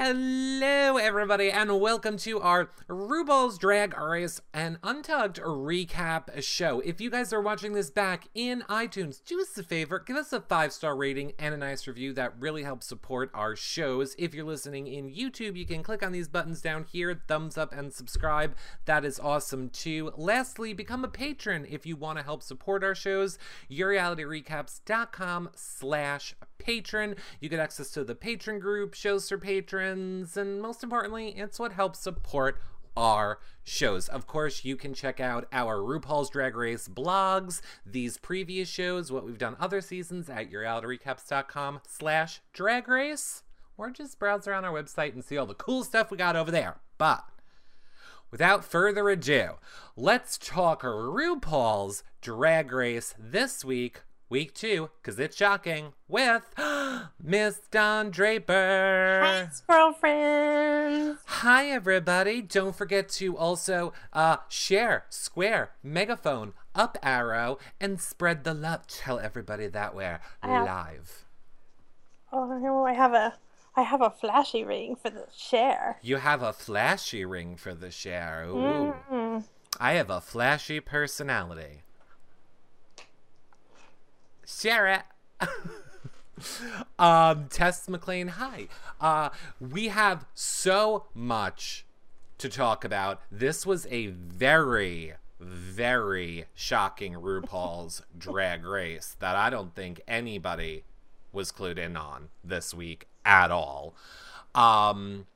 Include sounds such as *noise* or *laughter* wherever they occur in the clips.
Hello, everybody, and welcome to our RuPaul's Drag Race and Untucked recap show. If you guys are watching this back in iTunes, do us a favor, give us a five star rating and a nice review. That really helps support our shows. If you're listening in YouTube, you can click on these buttons down here, thumbs up and subscribe. That is awesome too. Lastly, become a patron if you want to help support our shows. YourRealityRecaps.com slash patron. You get access to the patron group, shows for patrons, and most importantly, it's what helps support our shows. Of course, you can check out our RuPaul's Drag Race blogs, these previous shows, what we've done other seasons at yourrealityrecaps.com slash drag race, or just browse around our website and see all the cool stuff we got over there. But without further ado, let's talk RuPaul's Drag Race this week week two, because it's shocking, with *gasps* Miss Don Draper. Hi, girlfriends. Hi, everybody. Don't forget to also uh, share, square, megaphone, up arrow, and spread the love. Tell everybody that we're have- live. Oh, I have a, I have a flashy ring for the share. You have a flashy ring for the share. Ooh. Mm. I have a flashy personality. Share it. *laughs* um, Tess McLean, hi. Uh, we have so much to talk about. This was a very, very shocking RuPaul's *laughs* drag race that I don't think anybody was clued in on this week at all. Um,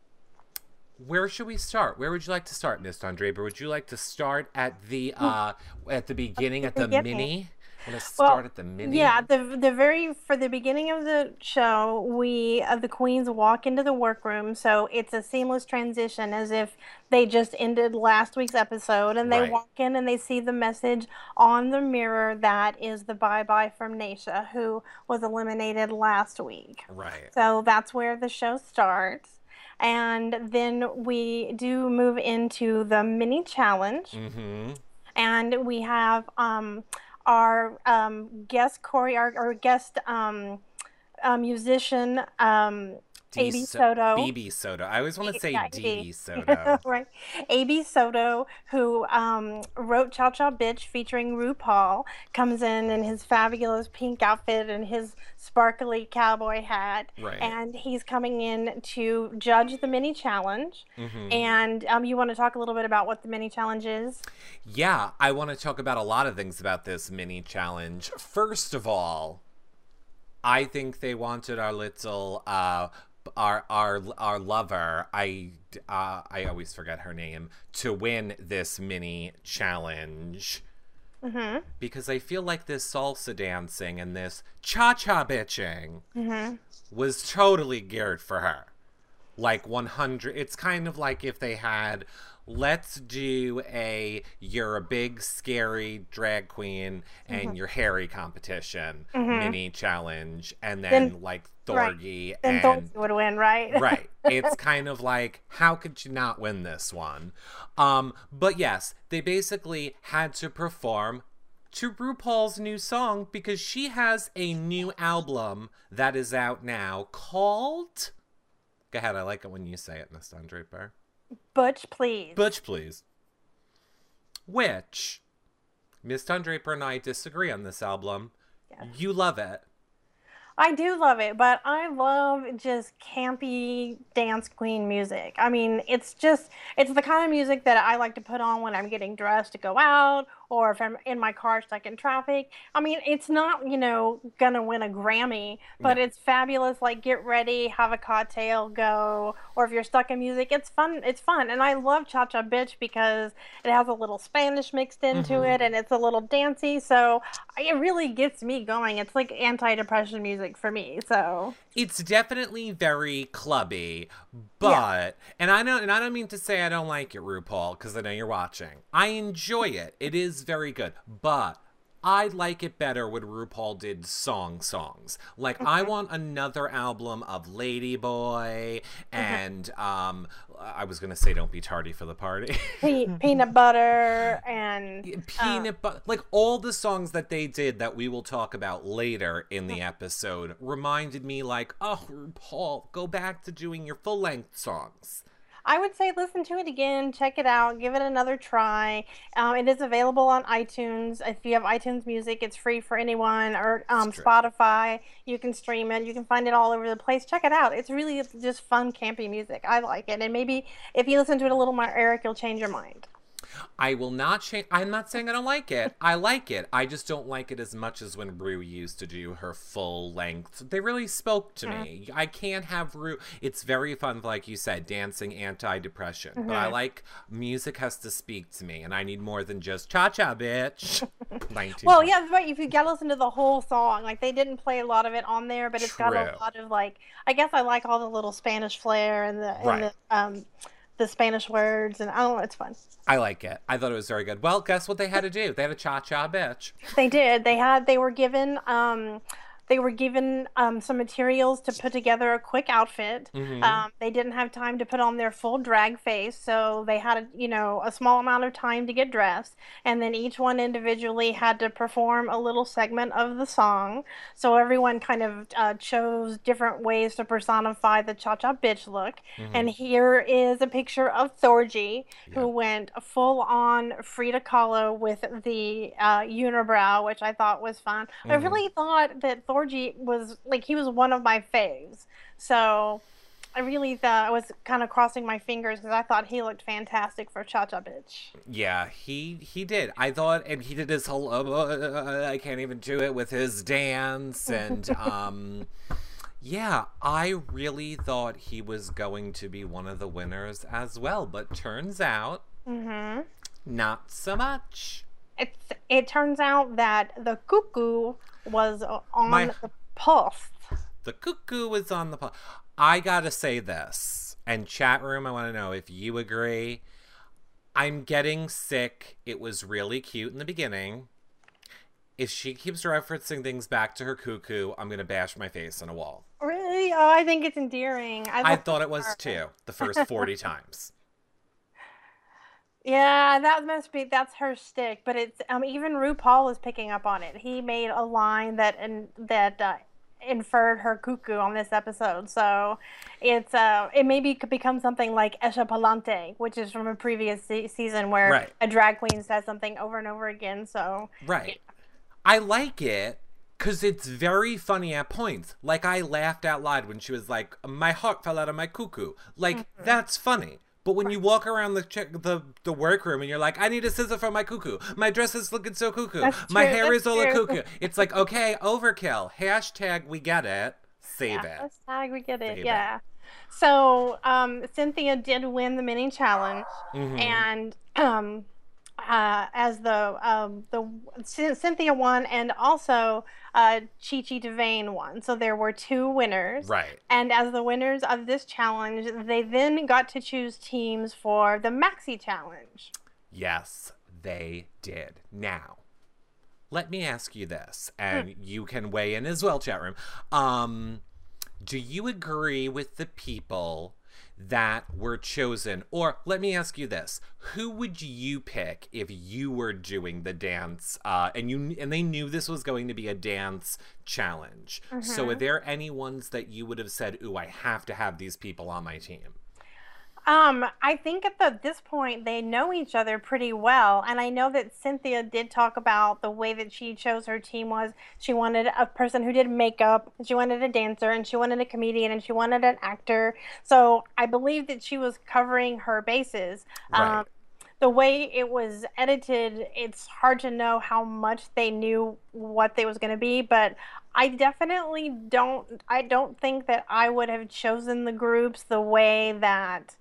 where should we start? Where would you like to start, Miss Don Draper? Would you like to start at the uh at the beginning, at the beginning. Mini? Let's Well, start at the mini. Yeah, the the very for the beginning of the show, we uh, the queens walk into the workroom, so it's a seamless transition, as if they just ended last week's episode, and they Right. walk in and they see the message on the mirror that is the bye bye from Naysha, who was eliminated last week. Right. So that's where the show starts. And then we do move into the mini challenge. Mm-hmm. And we have um, our um, guest choreo, our, guest um, uh, musician, um, AB Soto. BB Soto. I always want to say DB *laughs* Soto. right. AB Soto, who um, wrote Cha Cha Bitch featuring RuPaul, comes in in his fabulous pink outfit and his sparkly cowboy hat. Right. And he's coming in to judge the mini challenge. Mhm. And um, you want to talk a little bit about what the mini challenge is? Yeah, I want to talk about a lot of things about this mini challenge. First of all, I think they wanted our little uh our our our lover, I uh, I always forget her name, to win this mini challenge. Mm-hmm. Because I feel like this salsa dancing and this cha-cha bitching Mm-hmm. was totally geared for her. Like 100 it's kind of like if they had let's do a you're a big scary drag queen and Mm-hmm. your hairy competition mini challenge and then, Then- like right. Thorgy Then and Thorgy would win, right? right. *laughs* It's kind of like, how could you not win this one? Um, but yes, they basically had to perform to RuPaul's new song because she has a new album that is out now called. Go ahead, I like it when you say it, Miss Draper. Butch, please. Butch, please. Which, Miss Don Draper and I disagree on this album. Yes. You love it. I do love it, but I love just campy dance queen music. I mean, it's just it's the kind of music that I like to put on when I'm getting dressed to go out or if I'm in my car stuck in traffic. I mean, it's not, you know, gonna win a Grammy, but No. it's fabulous like get ready, have a cocktail, go, or if you're stuck in music, it's fun. It's fun. And I love Cha Cha Bitch because it has a little Spanish mixed into Mhm. it and it's a little dancey, so it really gets me going. It's like anti-depression music for me. So it's definitely very clubby, but and I don't and I don't mean to say I don't like it, RuPaul, because I know you're watching. I enjoy it. It is very good, but I like it better when RuPaul did song songs. Like I want another album of Lady Boy and um I was gonna say don't be tardy for the party. Pe- *laughs* peanut butter and peanut uh, butter, like all the songs that they did that we will talk about later in the episode, reminded me like, oh, RuPaul, go back to doing your full length songs. I would say listen to it again, check it out, give it another try. Um, it is available on iTunes. If you have iTunes Music, it's free for anyone, or um, Spotify. You can stream it. You can find it all over the place. Check it out. It's really just fun, campy music. I like it. And maybe if you listen to it a little more, Eric, you'll change your mind. I will not change. I'm not saying I don't like it. I like it. I just don't like it as much as when Rue used to do her full length. They really spoke to mm-hmm. me. I can't have Rue. It's very fun, like you said, dancing anti-depression. Mm-hmm. But I mm-hmm. like music has to speak to me, and I need more than just cha cha, bitch. *laughs* well, yeah, right. If you gotta listen to the whole song, like they didn't play a lot of it on there, but it's True. got a lot of like. I guess I like all the little Spanish flair and the, right. and the um the Spanish words, and I don't know, it's fun. I like it. I thought it was very good. Well, guess what they had to do? They had a cha cha bitch. They did. They had. They were given. Um, they were given um, some materials to put together a quick outfit. Mm-hmm. Um, they didn't have time to put on their full drag face, so they had, a, you know, a small amount of time to get dressed. And then each one individually had to perform a little segment of the song. So everyone kind of uh, chose different ways to personify the cha cha bitch look. Mm-hmm. And here is a picture of Thorgy, yeah. who went full on Frida Kahlo with the uh, unibrow, which I thought was fun. Mm-hmm. I really thought that Thorgy was like he was one of my faves. So I really thought I was kind of crossing my fingers because I thought he looked fantastic for Cha Cha Bitch. Yeah, he he did. I thought, and he did his whole uh, I can't even do it with his dance, *laughs* and um, yeah, I really thought he was going to be one of the winners as well, but turns out, mm-hmm. not so much. It it turns out that the cuckoo was on My, the pulse. The cuckoo was on the pulse. I gotta say this, and chat room, I want to know if you agree. I'm getting sick. It was really cute in the beginning. If she keeps referencing things back to her cuckoo, I'm gonna bash my face on a wall. Really? Oh, I think it's endearing. I, I thought it was too. The *laughs* first 40 times. Yeah, that must be that's her stick. But it's um even RuPaul is picking up on it. He made a line that and that uh, inferred her cuckoo on this episode. So it's uh it maybe could become something like Esha Palante, which is from a previous se- season where right. a drag queen says something over and over again. So right, yeah. I like it. Cause it's very funny at points. Like I laughed out loud when she was like, "My heart fell out of my cuckoo." Like mm-hmm. that's funny. But when you walk around the check, the the workroom and you're like, I need a scissor for my cuckoo. My dress is looking so cuckoo. That's my hair is all true. a cuckoo. It's like, okay, overkill. Hashtag we get it. Save yeah, it. Hashtag we get it. Save yeah. It. So um, Cynthia did win the mini challenge, mm-hmm. and um, uh, as the um, the Cynthia won, and also uh, Chi Chi DeVayne won. So there were two winners. Right. And as the winners of this challenge, they then got to choose teams for the Maxi Challenge. Yes, they did. Now, let me ask you this, and hmm. you can weigh in as well, chat room. Um, do you agree with the people? That were chosen? Or let me ask you this: Who would you pick if you were doing the dance? Uh, and you and they knew this was going to be a dance challenge. Mm-hmm. So, are there any ones that you would have said, "Ooh, I have to have these people on my team"? Um, I think at the, this point they know each other pretty well, and I know that Cynthia did talk about the way that she chose her team was she wanted a person who did makeup, she wanted a dancer, and she wanted a comedian, and she wanted an actor. So I believe that she was covering her bases. Right. Um, the way it was edited, it's hard to know how much they knew what they was going to be, but I definitely don't. I don't think that I would have chosen the groups the way that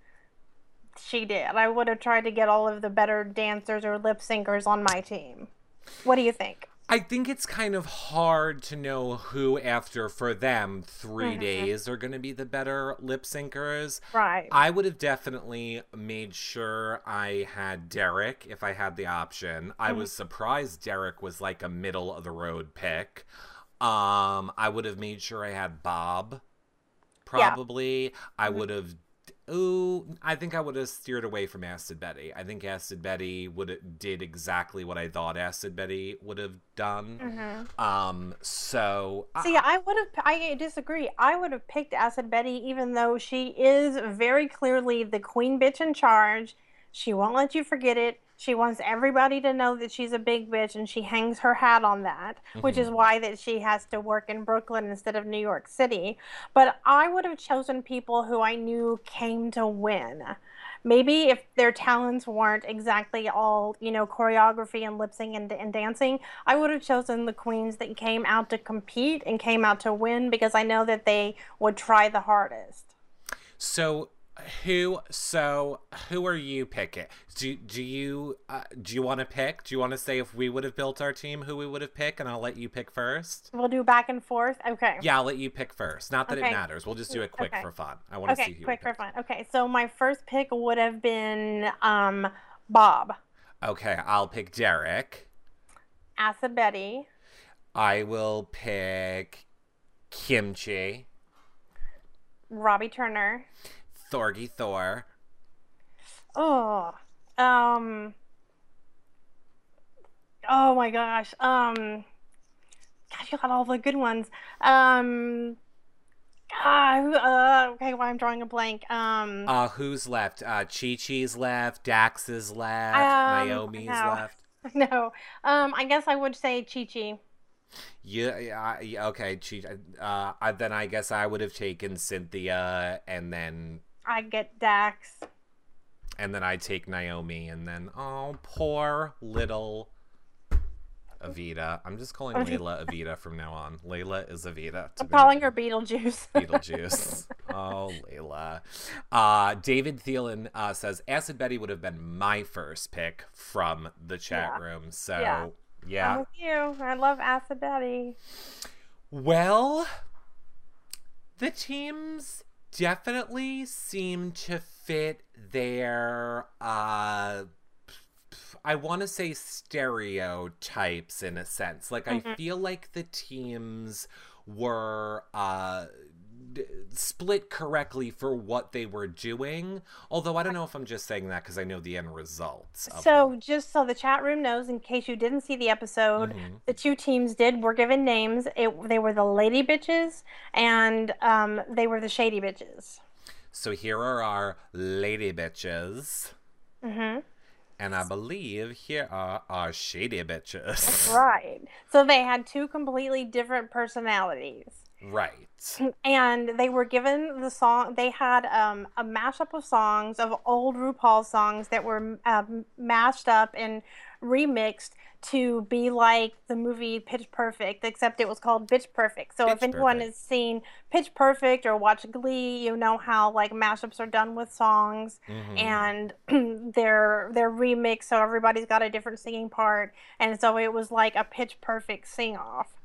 she did. I would have tried to get all of the better dancers or lip syncers on my team. What do you think? I think it's kind of hard to know who, after for them, 3 mm-hmm. days are going to be the better lip syncers. Right. I would have definitely made sure I had Derrick if I had the option. Mm-hmm. I was surprised Derrick was like a middle of the road pick. Um, I would have made sure I had Bob. Probably. Yeah. I mm-hmm. would have Ooh, I think I would have steered away from Acid Betty. I think Acid Betty would did exactly what I thought Acid Betty would have done. Mm-hmm. Um, so See, I would have. I disagree. I would have picked Acid Betty, even though she is very clearly the queen bitch in charge. She won't let you forget it. She wants everybody to know that she's a big bitch, and she hangs her hat on that, which is mm-hmm. why that she has to work in Brooklyn instead of New York City. But I would have chosen people who I knew came to win. Maybe if their talents weren't exactly all, you know, choreography and lip sync and, and dancing, I would have chosen the queens that came out to compete and came out to win because I know that they would try the hardest. So who so who are you picking? Do, do you uh, do you want to pick? Do you want to say if we would have built our team who we would have picked and i'll let you pick first? We'll do back and forth. Okay. yeah i'll let you pick first. Not that it matters. We'll just do it quick Okay. for fun. I want to see who you quick for fun. Okay, so my first pick would have been um, Bob, okay i'll pick derrick. Acid Betty, i will pick kimchi. Robbie Turner. Thorgy thor Oh, um, oh my gosh. Um, gosh, you got all the good ones. Um, ah, uh, okay, well, I'm drawing a blank. Um, uh who's left uh chi chi's left dax is left Um, naomi's no. left *laughs* no, um, I guess I would say Chi Chi. Yeah, yeah, yeah, okay. She, uh, then I guess I would have taken Cynthia, and then I get Dax. and then I take Naomi, and then oh, poor little Avita. I'm just calling. Laila Avita from now on. Laila is Avita. I'm calling her Beetlejuice. *laughs* Beetlejuice. oh, Laila. Uh, David Thielen uh, says Acid Betty would have been my first pick from the chat Yeah. room. So Yeah. yeah. I'm with you. I love Acid Betty. Well, the teams definitely seem to fit their uh I want to say stereotypes in a sense. Like I feel like the teams were uh d- split correctly for what they were doing. Although I don't know if I'm just saying that because I know the end results. So, just so the chat room knows, in case you didn't see the episode, Mhm. the two teams did were given names. It, they were the Lady Bitches and um, they were the Shady Bitches. So here are our lady bitches. hmm And I believe here are our shady bitches. Right. So they had two completely different personalities. right. *laughs* and they were given the song they had um, a mashup of songs of old rupaul songs that were um, mashed up and remixed to be like the movie pitch perfect except it was called bitch perfect so if anyone Perfect. has seen pitch perfect or watched glee you know how like mashups are done with songs Mhm. and *clears throat* they're they're remixed so everybody's got a different singing part and so it was like a pitch perfect sing off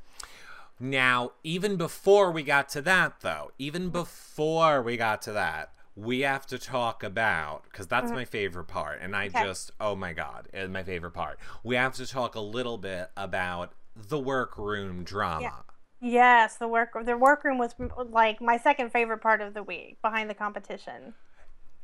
Now, even before we got to that, though, even before we got to that, we have to talk about because that's mm-hmm. my favorite part, and I Okay. just oh my god, it's my favorite part. We have to talk a little bit about the workroom drama. Yes, the work the workroom was like my second favorite part of the week behind the competition.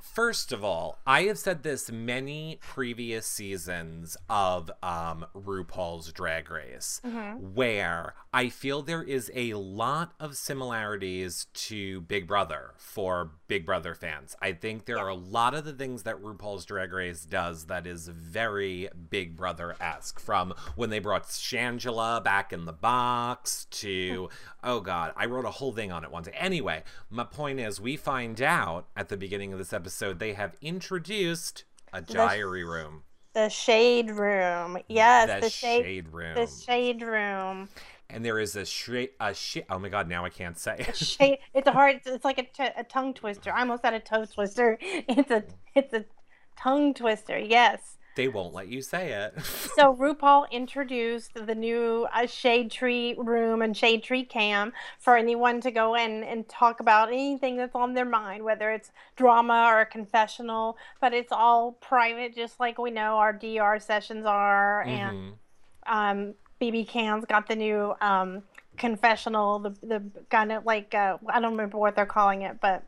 First of all, I have said this many previous seasons of um, RuPaul's Drag Race, where I feel there is a lot of similarities to Big Brother for Big Brother fans. I think there are a lot of the things that RuPaul's Drag Race does that is very Big Brother esque, from when they brought Shangela back in the box to, hmm. oh God, I wrote a whole thing on it once. Anyway, my point is, we find out at the beginning of this episode they have introduced a diary room. The shade room. Yes, the, the, shade, shade room. the shade room. And there is a shade, a shade. Oh my God, now I can't say. it. *laughs* It's a hard it's like a, t- a tongue twister. I almost had a toe twister. *laughs* It's a it's a tongue twister. Yes. they won't let you say it. *laughs* So RuPaul introduced the new uh, Shade Tree Room and Shade Tree Cam for anyone to go in and talk about anything that's on their mind, whether it's drama or confessional. But it's all private, just like we know our DR sessions are. And Mhm. um, BB Can's got the new um, confessional, the the kind of like uh, I don't remember what they're calling it, but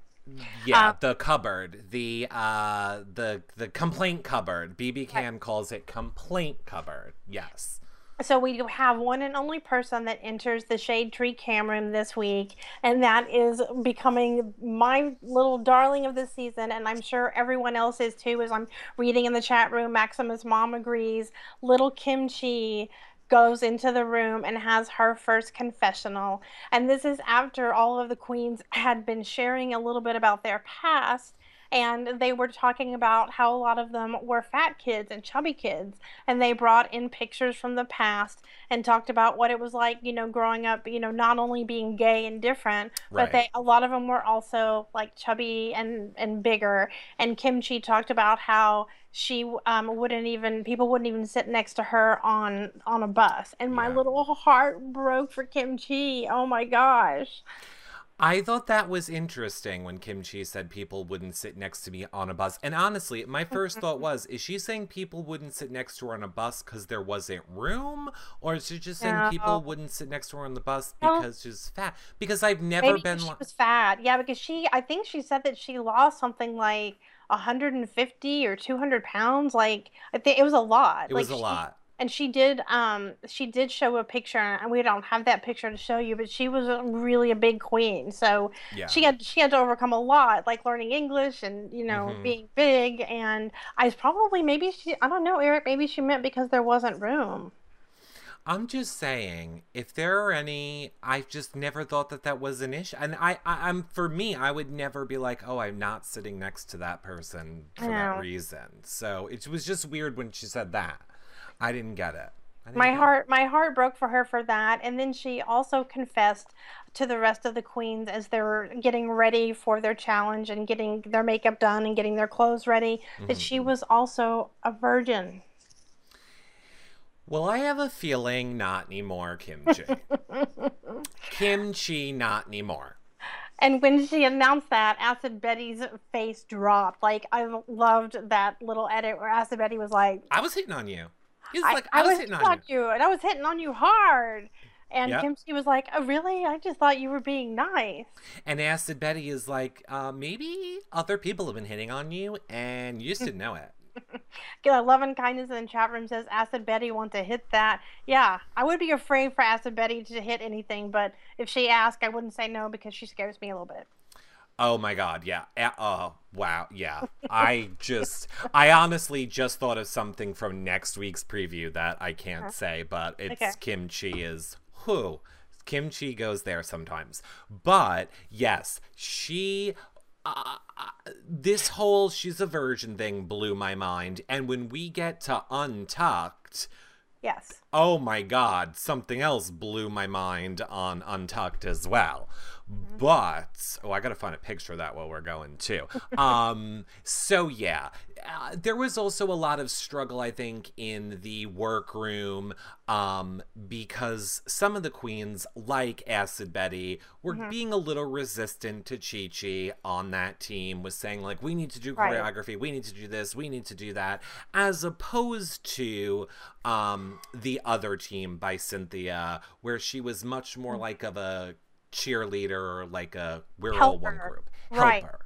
Yeah, uh, the cupboard, the uh, the the complaint cupboard. BB Can calls it complaint cupboard. Yes. So we have one and only person that enters the Shade Tree Cam Room this week, and that is becoming my little darling of the season, and I'm sure everyone else is too. As I'm reading in the chat room, Maximus' mom agrees. Little Kimchi goes into the room and has her first confessional, and this is after all of the queens had been sharing a little bit about their past and they were talking about how a lot of them were fat kids and chubby kids and they brought in pictures from the past and talked about what it was like you know growing up you know not only being gay and different right. but they a lot of them were also like chubby and and bigger and kimchi talked about how she um, wouldn't even people wouldn't even sit next to her on on a bus and my yeah. little heart broke for kimchi oh my gosh I thought that was interesting when Kimchi said people wouldn't sit next to me on a bus. And honestly, my first thought was, is she saying people wouldn't sit next to her on a bus because there wasn't room? Or is she just saying no. people wouldn't sit next to her on the bus because she's fat? Because I've never been. Maybe been. She was fat. Yeah, because she, I think she said that she lost something like 150 or 200 pounds. Like, I think it was a lot. It like was a she, lot and she did um she did show a picture and we don't have that picture to show you but she was a, really a big queen so yeah. she had she had to overcome a lot like learning english and you know mm-hmm. being big and i was probably maybe she i don't know eric maybe she meant because there wasn't room I'm just saying, if there are any, I've just never thought that that was an issue, and I, I am for me, I would never be like, oh, I'm not sitting next to that person for that reason. So it was just weird when she said that. I didn't get it. Didn't my get heart, it. my heart broke for her for that, and then she also confessed to the rest of the queens as they were getting ready for their challenge and getting their makeup done and getting their clothes ready mm-hmm. that she mm-hmm. was also a virgin. Well, I have a feeling not anymore, Kimchi. *laughs* Kimchi, not anymore. And when she announced that, Acid Betty's face dropped. Like I loved that little edit where Acid Betty was like, "I was hitting on you." He's like, I, I, was, was hitting on you. you. and I was hitting on you hard. And yep. Kimchi was like, "Oh, really? I just thought you were being nice." And Acid Betty is like, uh, "Maybe other people have been hitting on you, and you just didn't know it." *laughs* get Love and kindness in the chat room says Acid Betty want to hit that. Yeah, I would be afraid for Acid Betty to hit anything, but if she asked, I wouldn't say no because she scares me a little bit. Oh my god, yeah. Uh, oh, wow, yeah. I just I honestly just thought of something from next week's preview that I can't say, but it's okay. kimchi is who kimchi goes there sometimes. But yes, she uh, this whole she's a virgin thing blew my mind and when we get to untucked yes oh my god something else blew my mind on untucked as well Mm-hmm. But oh, I gotta find a picture of that while we're going too. *laughs* um, so yeah, uh, there was also a lot of struggle, I think, in the workroom um, because some of the queens, like Acid Betty, were mm-hmm. being a little resistant to Chi Chi on that team, was saying like, "We need to do choreography, right. we need to do this, we need to do that," as opposed to um, the other team by Cynthia, where she was much more mm-hmm. like of a cheerleader or like a we're Helper. all one group. Right. Helper.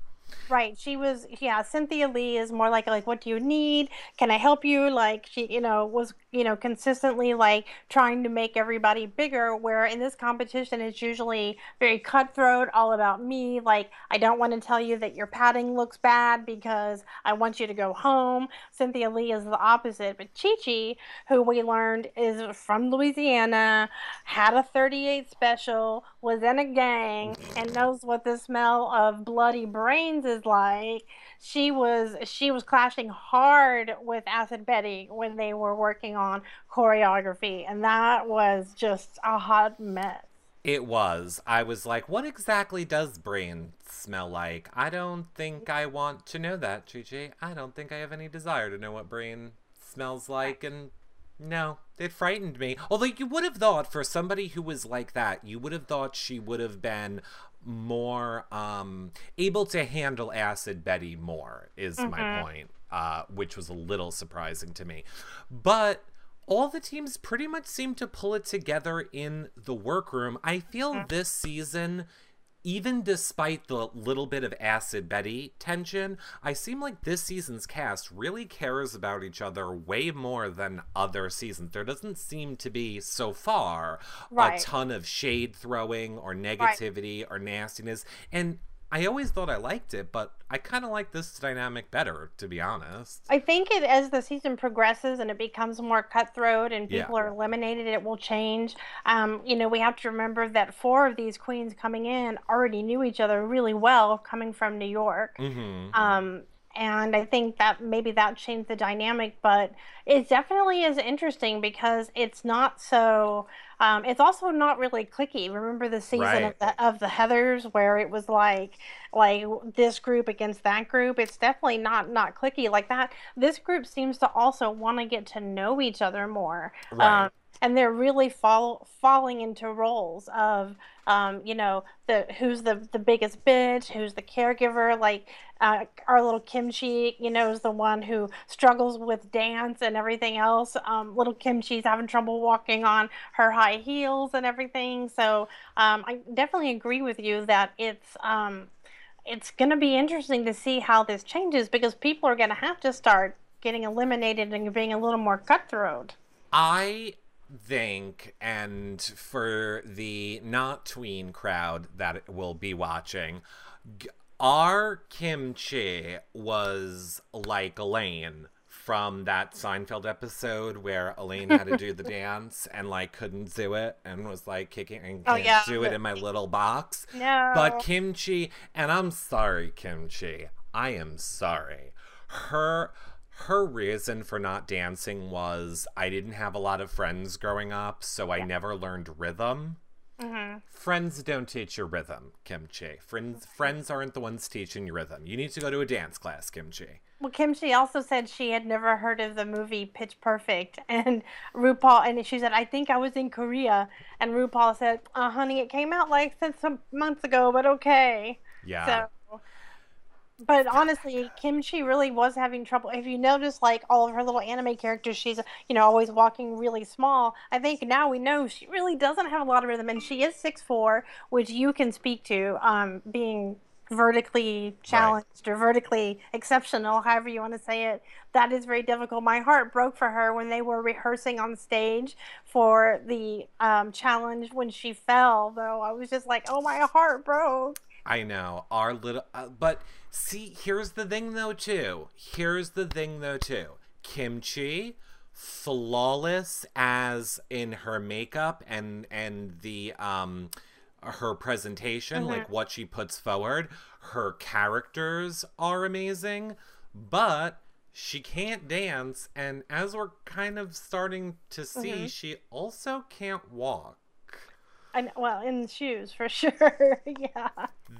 Right. She was yeah, Cynthia Lee is more like like what do you need? Can I help you? Like she, you know, was, you know, consistently like trying to make everybody bigger where in this competition it's usually very cutthroat, all about me, like I don't want to tell you that your padding looks bad because I want you to go home. Cynthia Lee is the opposite, but Chi Chi, who we learned is from Louisiana, had a 38 special, was in a gang and knows what the smell of bloody brains is like she was she was clashing hard with Acid Betty when they were working on choreography, and that was just a hot mess. It was. I was like, what exactly does brain smell like? I don't think I want to know that, Chi Chi. I don't think I have any desire to know what brain smells like, and no, it frightened me. Although you would have thought for somebody who was like that, you would have thought she would have been more um, able to handle acid Betty more is mm-hmm. my point, uh, which was a little surprising to me. But all the teams pretty much seem to pull it together in the workroom. I feel mm-hmm. this season even despite the little bit of acid Betty tension, I seem like this season's cast really cares about each other way more than other seasons. There doesn't seem to be so far Right. a ton of shade throwing or negativity or nastiness. And I always thought I liked it, but I kind of like this dynamic better, to be honest. I think it as the season progresses and it becomes more cutthroat and Yeah. people are eliminated, it will change. Um, you know, we have to remember that four of these queens coming in already knew each other really well, coming from New York. hmm Um, and I think that maybe that changed the dynamic, but it definitely is interesting because it's not so. Um, it's also not really clicky. Remember the season Right. of the of the Heather's where it was like like this group against that group. It's definitely not not clicky like that. This group seems to also want to get to know each other more. Right. Um, and they're really fall, falling into roles of um, you know the who's the the biggest bitch who's the caregiver like uh, our little kimchi you know is the one who struggles with dance and everything else um, little kimchi's having trouble walking on her high heels and everything. So um, i definitely agree with you that it's um, it's going to be interesting to see how this changes because people are going to have to start getting eliminated and being a little more cutthroat. I think, and for the not tween crowd that will be watching, our kimchi was like Elaine from that Seinfeld episode where Elaine had to do the dance and like couldn't do it and was like kicking and Oh, can't yeah. do it in my little box. no But kimchi, and I'm sorry, kimchi. I am sorry. Her her reason for not dancing was I didn't have a lot of friends growing up, so I never learned rhythm. Mhm. Friends don't teach you rhythm, kimchi. Friends friends aren't the ones teaching you rhythm. You need to go to a dance class, kimchi. Well, Kimchi also said she had never heard of the movie Pitch Perfect, and *laughs* RuPaul, and she said, "I think I was in Korea," and RuPaul said, "Uh, honey, it came out like since some months ago, but okay." Yeah. So, but honestly, Kimchi really was having trouble. If you notice, like all of her little anime characters, she's you know always walking really small. I think now we know she really doesn't have a lot of rhythm, and she is six four, which you can speak to, um, being vertically challenged or vertically exceptional, however you want to say it. That is very difficult. My heart broke for her when they were rehearsing on stage for the um, challenge when she fell. Though I was just like, oh, my heart broke. I know. Our little uh, but see, here's the thing though too. Here's the thing though too. Kimchi flawless as in her makeup and and the um her presentation, like what she puts forward. Her characters are amazing, but she can't dance and as we're kind of starting to see, she also can't walk. And well, in shoes for *laughs* sure. yeah.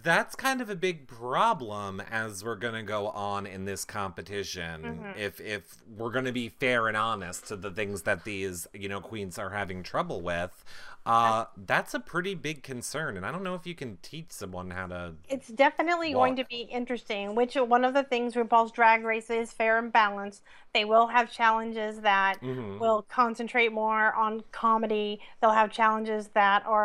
That's kind of a big problem as we're gonna go on in this competition. If if we're gonna be fair and honest to the things that these you know queens are having trouble with, uh, that's a pretty big concern. And I don't know if you can teach someone how to. It's definitely going to be interesting. Which one of the things RuPaul's Drag Race is fair and balanced. They will have challenges that Mhm. will concentrate more on comedy. They'll have challenges that are,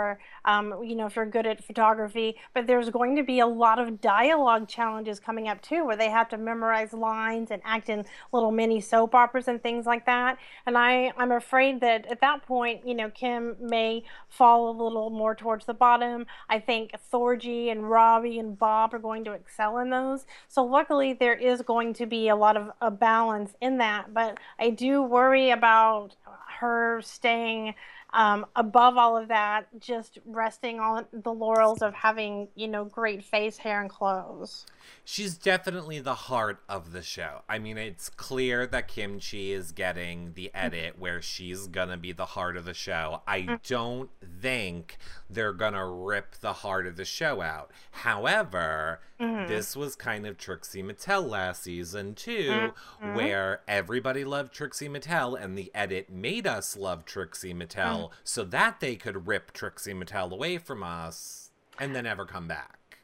um, you know, if you're good at photography. But there's going to be a lot of dialogue challenges coming up too, where they have to memorize lines and act in little mini soap operas and things like that. And I, I'm afraid that at that point, you know, Kim may fall a little more towards the bottom. I think Thorgy and Robbie and Bob are going to excel in those. So luckily, there is going to be a lot of a balance in that. But I do worry about her staying um, above all of that, just resting on the laurels of having, you know, great face, hair, and clothes. She's definitely the heart of the show. I mean, it's clear that Kimchi is getting the edit where she's gonna be the heart of the show. I mm. don't think they're gonna rip the heart of the show out. However, mm-hmm. this was kind of Trixie Mattel last season too, mm-hmm. where everybody loved Trixie Mattel and the edit made us love Trixie Mattel so that they could rip Trixie Mattel away from us and then never come back.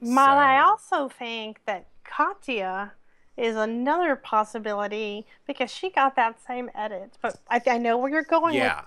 But I also think that Katya is another possibility because she got that same edit. But I, I know where you're going with Yeah.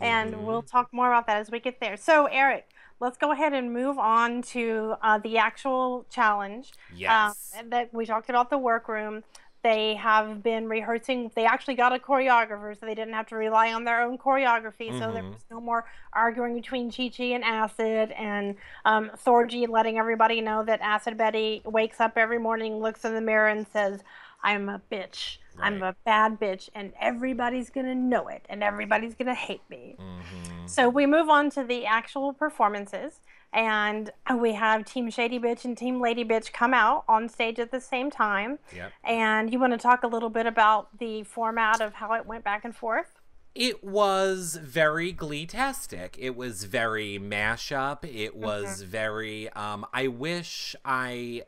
and Mhm. we'll talk more about that as we get there. So, Eric, let's go ahead and move on to uh, the actual challenge. Yes. Um, that we talked about the workroom. They have been rehearsing. They actually got a choreographer, so they didn't have to rely on their own choreography. So there Mhm. was no more arguing between Chi Chi and Acid, and um, Thorgy letting everybody know that Acid Betty wakes up every morning, looks in the mirror, and says, "I'm a bitch. I'm a bad bitch, and everybody's gonna know it, and everybody's gonna hate me." hmm So we move on to the actual performances, and we have Team Shady Bitch and Team Lady Bitch come out on stage at the same time. Yep. And you want to talk a little bit about the format of how it went back and forth? It was very glee-tastic. It was very mashup. It was very um I wish I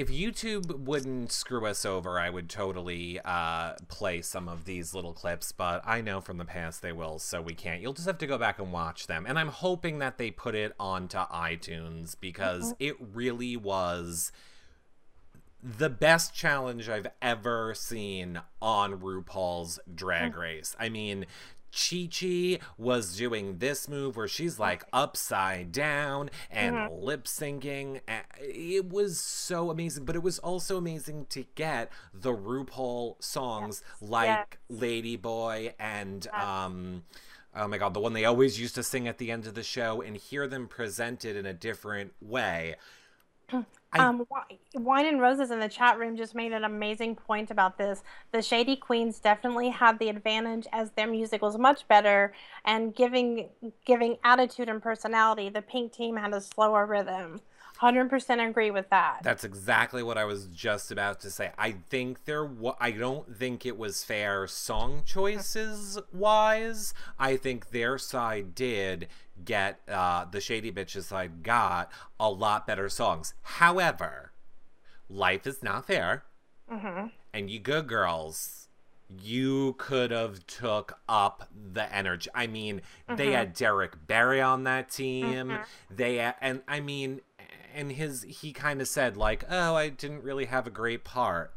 if YouTube wouldn't screw us over, I would totally uh, play some of these little clips, but I know from the past they will, so we can't. You'll just have to go back and watch them. And I'm hoping that they put it onto iTunes because it really was the best challenge I've ever seen on RuPaul's Drag Race. I mean, Chi Chi was doing this move where she's like upside down and lip syncing. It was so amazing, but it was also amazing to get the RuPaul songs like Lady Boy and um oh my god, the one they always used to sing at the end of the show and hear them presented in a different way. *clears throat* I- Um, Wine and Roses in the chat room just made an amazing point about this. The Shady Queens definitely had the advantage as their music was much better and giving giving attitude and personality. The Pink team had a slower rhythm. 100% agree with that. That's exactly what I was just about to say. I think there wa- I don't think it was fair song choices wise. I think their side did get uh the shady bitches side got a lot better songs. However, life is not fair. hmm And you good girls, you could have took up the energy. I mean, they had Derrick Barry on that team. They and I mean, and his he kind of said like, "Oh, I didn't really have a great part."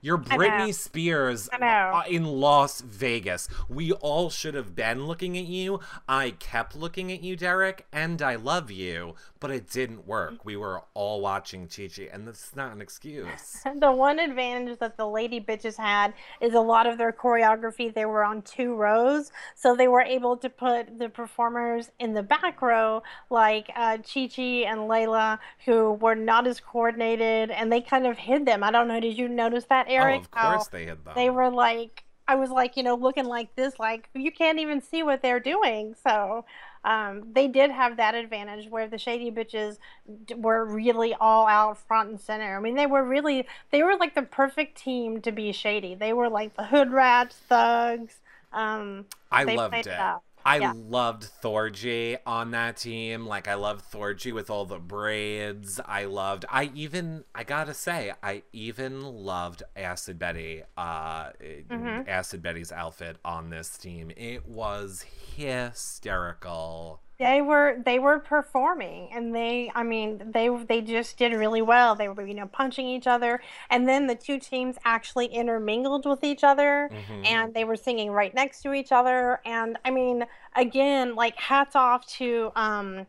You're Britney Spears uh, in Las Vegas. We all should have been looking at you. I kept looking at you, Derrick, and I love you, but it didn't work. We were all watching Chi Chi, and that's not an excuse. *laughs* The one advantage that the lady bitches had is a lot of their choreography, they were on two rows. So they were able to put the performers in the back row, like uh, Chi Chi and Laila, who were not as coordinated and they kind of hid them. I don't know, did you notice that, Eric? Oh, of course they had them. They were like, I was like, you know, looking like this, like you can't even see what they're doing. So um, they did have that advantage where the shady bitches d- were really all out front and center. I mean, they were really, they were like the perfect team to be shady. They were like the hood rats, thugs. Um, I loved it. it. I Yeah. loved Thorgy on that team. Like I loved Thorgy with all the braids. I loved I even I gotta say, I even loved Acid Betty, uh Mm-hmm. Acid Betty's outfit on this team. It was hysterical. They were they were performing and they I mean they they just did really well. They were you know punching each other. And then the two teams actually intermingled with each other Mhm. and they were singing right next to each other. And I mean again like hats off to um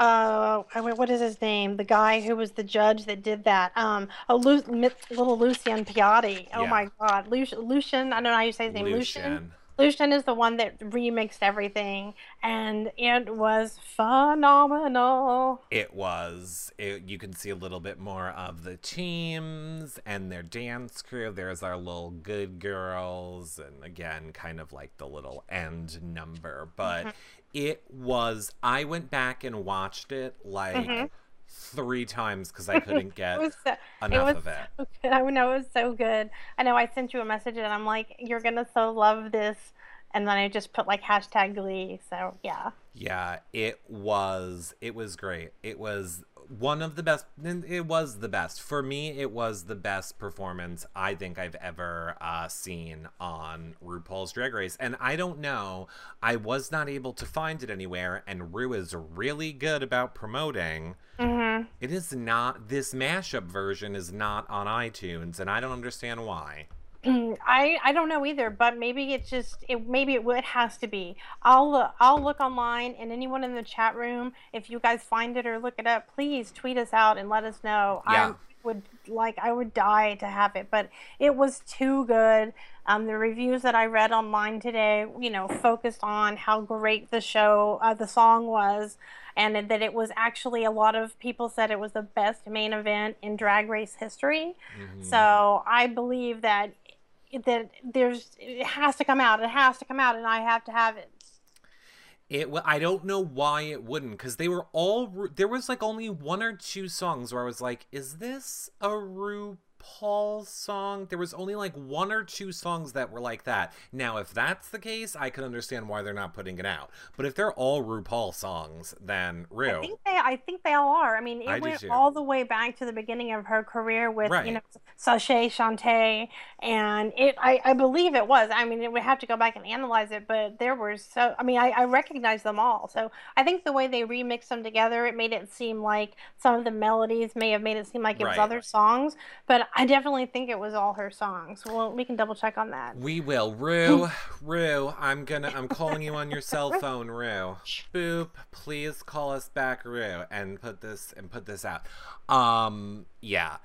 uh what is his name? The guy who was the judge that did that. Um a Lu- little Lucian Piane. Oh Yeah. my god. Lucian, Lucian. I don't know how you say his name. Lucian? Lucian. Lucian is the one that remixed everything, and it was phenomenal. It was. It, you can see a little bit more of the teams and their dance crew. There's our little good girls, and again, kind of like the little end number. But mm-hmm. it was. I went back and watched it like mm-hmm. Three times because I *laughs* couldn't get It so, enough was of it. so good. *laughs* I know it was so good. I know I sent you a message, and I'm like, "You're gonna so love this," and then I just put like hashtag Glee. So yeah. Yeah, it was. It was great. It was one of the best. It was the best for me. It was the best performance I think I've ever uh, seen on RuPaul's Drag Race. And I don't know. I was not able to find it anywhere. And Ru is really good about promoting. Mm-hmm. It is not. This mashup version is not on iTunes, and I don't understand why. I I don't know either, but maybe it's just it maybe it, it has to be. I'll uh, I'll look online and anyone in the chat room, if you guys find it or look it up, please tweet us out and let us know. Yeah. I would like I would die to have it, but it was too good. Um, the reviews that I read online today, you know, focused on how great the show, uh, the song was, and that it was actually a lot of people said it was the best main event in Drag Race history. So I believe that that there's it has to come out. It has to come out, and I have to have it. It. wa- I don't know why it wouldn't, because they were all. There was like only one or two songs where I was like, "Is this a RuPaul song?" There was only like one or two songs that were like that. Now, if that's the case, I can understand why they're not putting it out. But if they're all RuPaul songs, then I think they, I think they all are. I mean, it I went all the way back to the beginning of her career with Right. you know Sashay Shantay, and it. I, I believe it was. I mean, it would have to go back and analyze it, but there were so. I mean, I, I recognize them all. So I think the way they remixed them together, it made it seem like some of the melodies may have made it seem like it was other songs, but I definitely think it was all her songs. Well, we can double check on that. We will. Ru, Ru, I'm gonna I'm calling you on your cell *laughs* phone, Ru. Boop, please call us back, Ru, and put this and put this out. Um, yeah.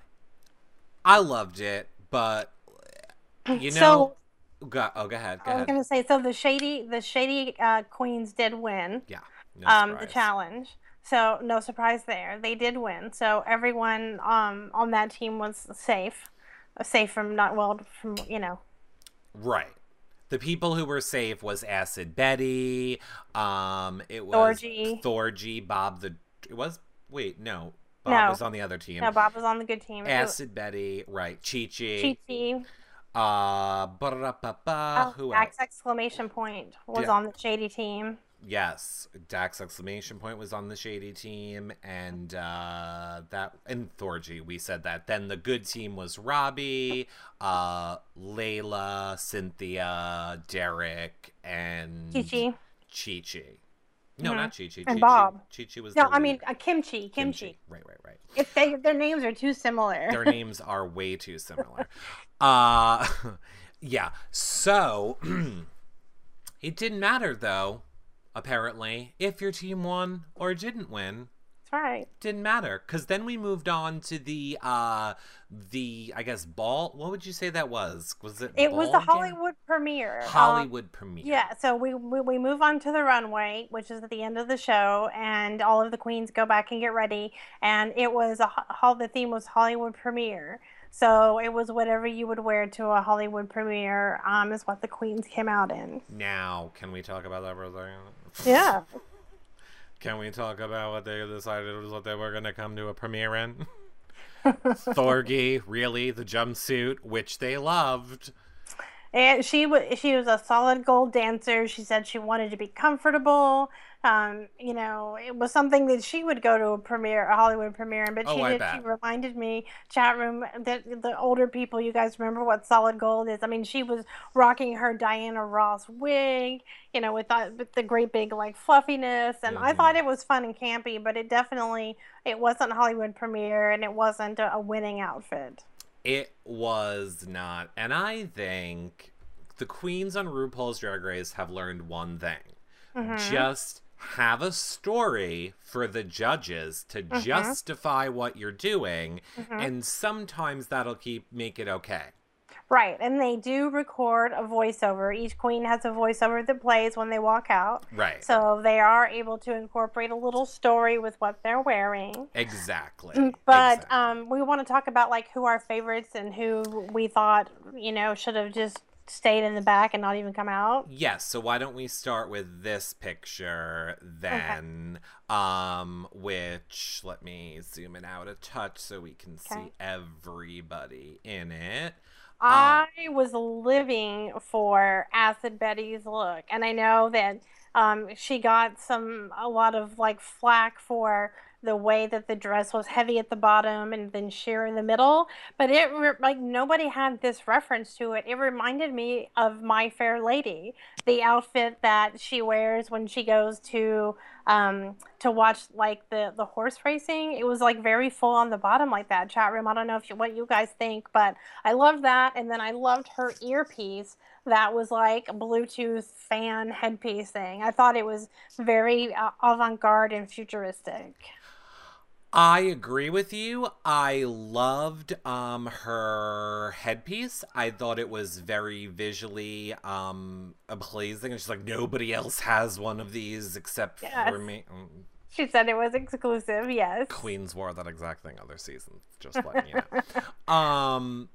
I loved it, but you know go, oh go ahead, go I was ahead. gonna say, so the shady, the shady uh, queens did win. Yeah. No um, the challenge. So no surprise there. They did win. So everyone um, on that team was safe, Uh, safe from not well from you know. Right. The people who were safe was Acid Betty, um, it was Thorgy. Thorgy, Bob the it was wait, no. Bob No. was on the other team. No, Bob was on the good team. Was Acid Betty, right. Chi Chi. Chi Chi. Uh, Oh, who else? exclamation point was Yeah. on the shady team. Yes, Dax exclamation point was on the shady team, and uh, that and Thorgy. We said that. Then the good team was Robbie, uh, Laila, Cynthia, Derrick, and Chi Chi. Chi Chi. No, Mhm. not Chi Chi. And Chi Bob. Chi Chi was. No, I mean uh, Kim Chi, kimchi. Right, right, right. If they their names are too similar. their names are way too similar. Uh *laughs* yeah. So *clears throat* it didn't matter though, apparently, if your team won or didn't win. That's right. Didn't matter. Cause then we moved on to the uh the I guess ball what would you say that was? Was it It was the ball game? Hollywood premiere. Um, Hollywood premiere. Yeah, so we, we we move on to the runway, which is at the end of the show, and all of the queens go back and get ready. And it was a the theme was Hollywood premiere, so it was whatever you would wear to a Hollywood premiere. Um, is what the queens came out in. Now, can we talk about that for a second? Yeah, *laughs* Can we talk about what they decided was what they were going to come to a premiere in? *laughs* Thorgy, really, the jumpsuit, which they loved. And she was she was a solid gold dancer. She said she wanted to be comfortable. Um, you know, it was something that she would go to a premiere, a Hollywood premiere, but Oh, she I did. bet. She reminded me, chat room, that the older people, you guys remember what solid gold is. I mean, she was rocking her Diana Ross wig, you know, with the, with the great big like fluffiness, and I Mhm. thought it was fun and campy, but it definitely it wasn't a Hollywood premiere, and it wasn't a, a winning outfit. It was not. And I think the queens on RuPaul's Drag Race have learned one thing Mhm. just have a story for the judges to Mm-hmm. justify what you're doing, Mhm. and sometimes that'll keep make it okay. Right, and they do record a voiceover. Each queen has a voiceover that plays when they walk out. Right. So they are able to incorporate a little story with what they're wearing. exactly. Mm, But Exactly. um, we want to talk about like who our favorites and who we thought you know should have just stayed in the back and not even come out. Yes, so why don't we start with this picture then? Um, which let me zoom it out a touch so we can see everybody in it. I was living for Acid Betty's look, and I know that um, she got some a lot of like flack for the way that the dress was heavy at the bottom and then sheer in the middle. But it like nobody had this reference to it. It reminded me of My Fair Lady, the outfit that she wears when she goes to um, to watch like the the horse racing. It was like very full on the bottom like that chat room. I don't know if you, what you guys think, but I loved that. And then I loved her earpiece that was like Bluetooth fan headpiece thing. I thought it was very uh, avant garde and futuristic. I agree with you. I loved um her headpiece. I thought it was very visually um pleasing. And she's like, nobody else has one of these except yes. for me. Mm. She said it was exclusive. Yes. Queens wore that exact thing other seasons. Just letting you know. *laughs* Um.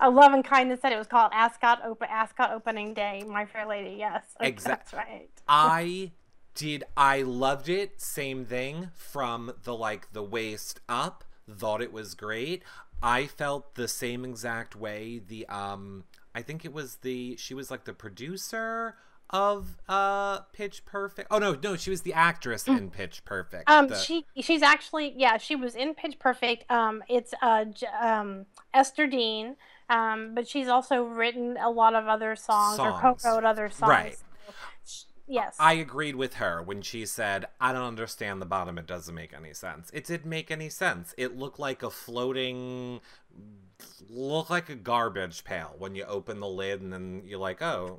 A love and kindness said it was called Ascot Open Ascot Opening Day. My Fair Lady. Yes. Exactly. That's right. I did I loved it. Same thing from the like the waist up. Thought it was great. I felt the same exact way. The um I think it was the she was like the producer of uh Pitch Perfect. Oh no, no, she was the actress in Pitch Perfect. Um the... she she's actually yeah, she was in Pitch Perfect. Um it's uh um Ester Dean. Um but she's also written a lot of other songs, songs. or co-wrote other songs. Right. Yes. I agreed with her when she said, I don't understand the bottom. It doesn't make any sense. It didn't make any sense. It looked like a floating, looked like a garbage pail when you open the lid and then you're like, oh.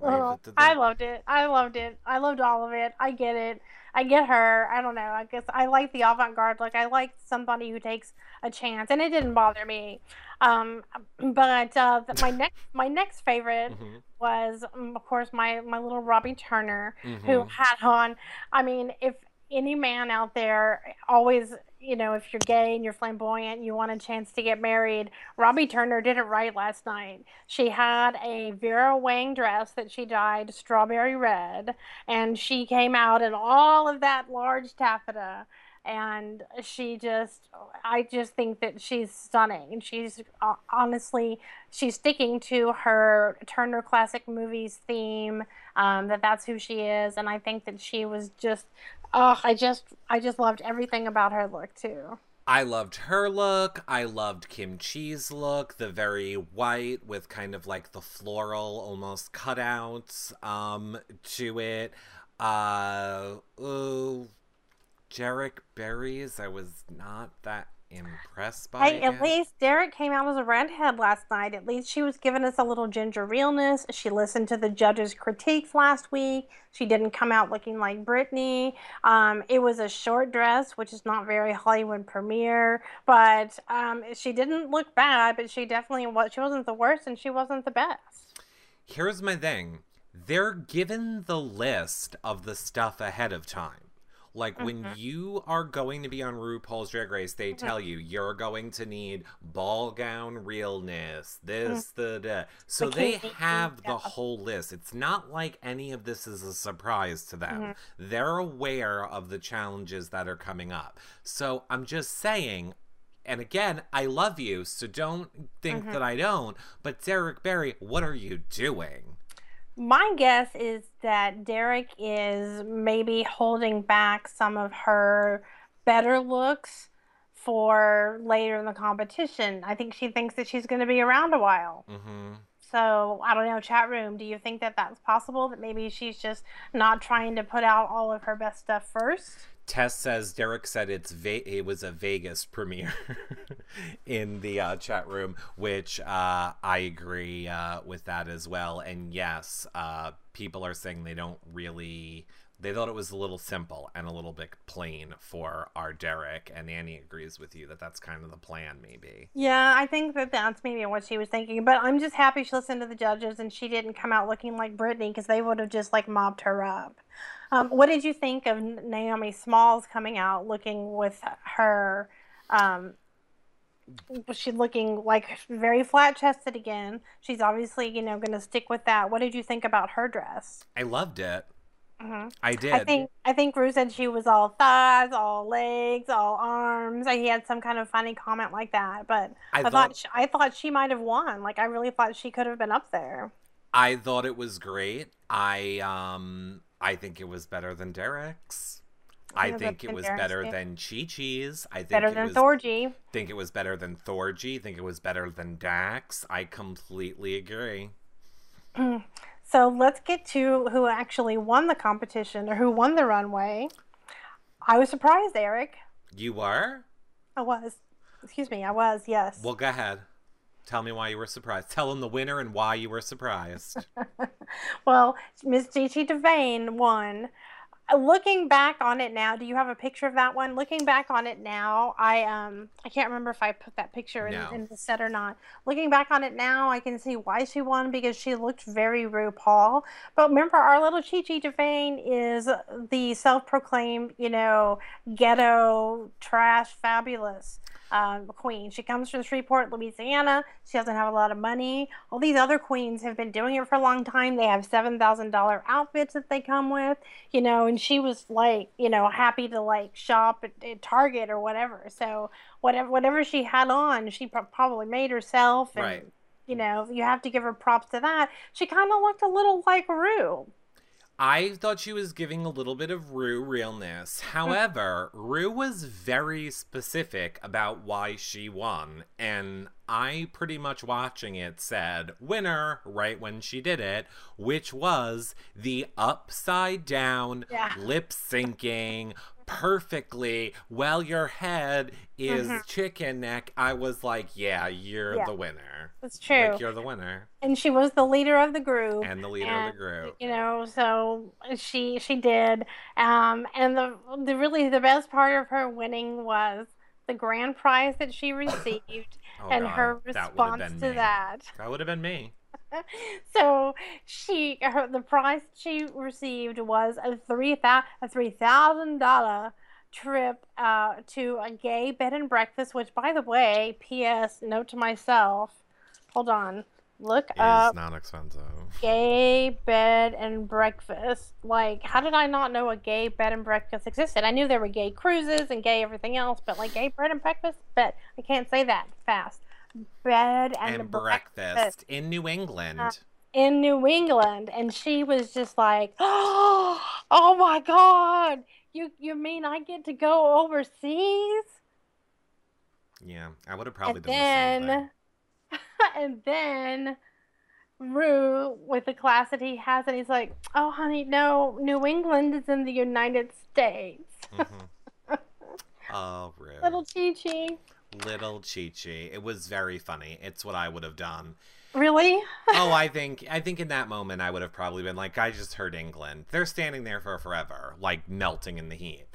I loved it. I loved it. I loved all of it. I get it. I get her. I don't know. I guess I like the avant garde. Like, I like somebody who takes a chance, and it didn't bother me. Um, but uh, my *laughs* next my next favorite mm-hmm. was, um, of course, my my little Robbie Turner, mm-hmm. who had on. I mean, if any man out there always you know if you're gay and you're flamboyant you want a chance to get married robbie turner did it right last night she had a vera wang dress that she dyed strawberry red and she came out in all of that large taffeta and she just i just think that she's stunning she's uh, honestly she's sticking to her turner classic movies theme um, that that's who she is and i think that she was just oh i just i just loved everything about her look too I loved her look. I loved Kim Chi's look, the very white with kind of like the floral almost cutouts um to it. Uh ooh, Derrick Barry's, I was not that impressed by. Hey, at least Derrick came out as a redhead last night. At least she was giving us a little ginger realness. She listened to the judges' critiques last week. She didn't come out looking like Britney. Um, it was a short dress, which is not very Hollywood premiere, but um, she didn't look bad. But she definitely was. She wasn't the worst, and she wasn't the best. Here's my thing: they're given the list of the stuff ahead of time. Like mm-hmm. when you are going to be on RuPaul's Drag Race, they mm-hmm. tell you you're going to need ball gown realness, this, mm-hmm. the, the. So the they have the whole list. It's not like any of this is a surprise to them. Mm-hmm. They're aware of the challenges that are coming up. So I'm just saying, and again, I love you, so don't think mm-hmm. that I don't. But Derrick Barry, what are you doing? My guess is that Derrick is maybe holding back some of her better looks for later in the competition. I think she thinks that she's going to be around a while. Mm-hmm. So I don't know, chat room. Do you think that that's possible? That maybe she's just not trying to put out all of her best stuff first? Tess says Derrick said it's Ve- it was a Vegas premiere *laughs* in the uh, chat room, which uh, I agree uh, with that as well. And yes, uh, people are saying they don't really. They thought it was a little simple and a little bit plain for our Derrick. and Annie agrees with you that that's kind of the plan, maybe. Yeah, I think that that's maybe what she was thinking. But I'm just happy she listened to the judges and she didn't come out looking like Britney because they would have just like mobbed her up. Um, what did you think of Naomi Smalls coming out looking with her? Um, she's looking like very flat chested again. She's obviously, you know, going to stick with that. What did you think about her dress? I loved it. Mm-hmm. I did. I think I think Ru said she was all thighs, all legs, all arms. He had some kind of funny comment like that, but I, I thought, thought she, I thought she might have won. Like I really thought she could have been up there. I thought it was great. I um I think it was better than Derrick's. I think it was better than Chi Chi's. I think better than Thorgy. Think it was better than Thorgy. Think it was better than Dax. I completely agree. *clears throat* so let's get to who actually won the competition or who won the runway. I was surprised, Eric. You were? I was. Excuse me, I was, yes. Well, go ahead. Tell me why you were surprised. Tell them the winner and why you were surprised. *laughs* well, Miss Chi Chi DeVayne won. Uh, looking back on it now, do you have a picture of that one? Looking back on it now, I um I can't remember if I put that picture in, No. in the set or not. Looking back on it now, I can see why she won because she looked very RuPaul. But remember, our little Chi Chi DeVayne is the self-proclaimed, you know, ghetto trash fabulous um, queen. She comes from Shreveport, Louisiana. She doesn't have a lot of money. All these other queens have been doing it for a long time. They have seven thousand dollar outfits that they come with, you know. And she was like, you know, happy to like shop at, at Target or whatever. So whatever whatever she had on, she pro- probably made herself. And, Right. You know, you have to give her props to that. She kind of looked a little like Ru. I thought she was giving a little bit of Ru realness. *laughs* However, Ru was very specific about why she won. And I pretty much watching it said winner right when she did it, which was the upside down Yeah. lip syncing perfectly well, your head is Mhm. chicken neck. I was like, yeah, you're Yeah. the winner. That's true. Like, you're the winner. and she was the leader of the group. And the leader and, of the group. you know so she she did um and the the really the best part of her winning was the grand prize that she *coughs* received Oh, and God, her response been to me. that That would have been me. *laughs* so she her the prize she received was a three a three thousand dollar trip uh to a gay bed and breakfast which by the way ps note to myself hold on look Is up not expensive. gay bed and breakfast. Like, how did I not know a gay bed and breakfast existed? I knew there were gay cruises and gay everything else, but like gay bed and breakfast, but I can't say that fast. Bed and, And breakfast in New England. Uh, in New England, and she was just like, "Oh *gasps* oh my God, you you mean I get to go overseas?" yeah, I would have probably and done the same then, thing. *laughs* and then Ru, with the class that he has, and he's like, "Oh, honey, no, New England is in the United States." Mhm. *laughs* oh, rude. Little Chi Chi. Little Chi Chi. It was very funny. It's what I would have done. Really? oh, I *laughs* think I think in that moment I would have probably been like, I just heard England. They're standing there for forever, like melting in the heat.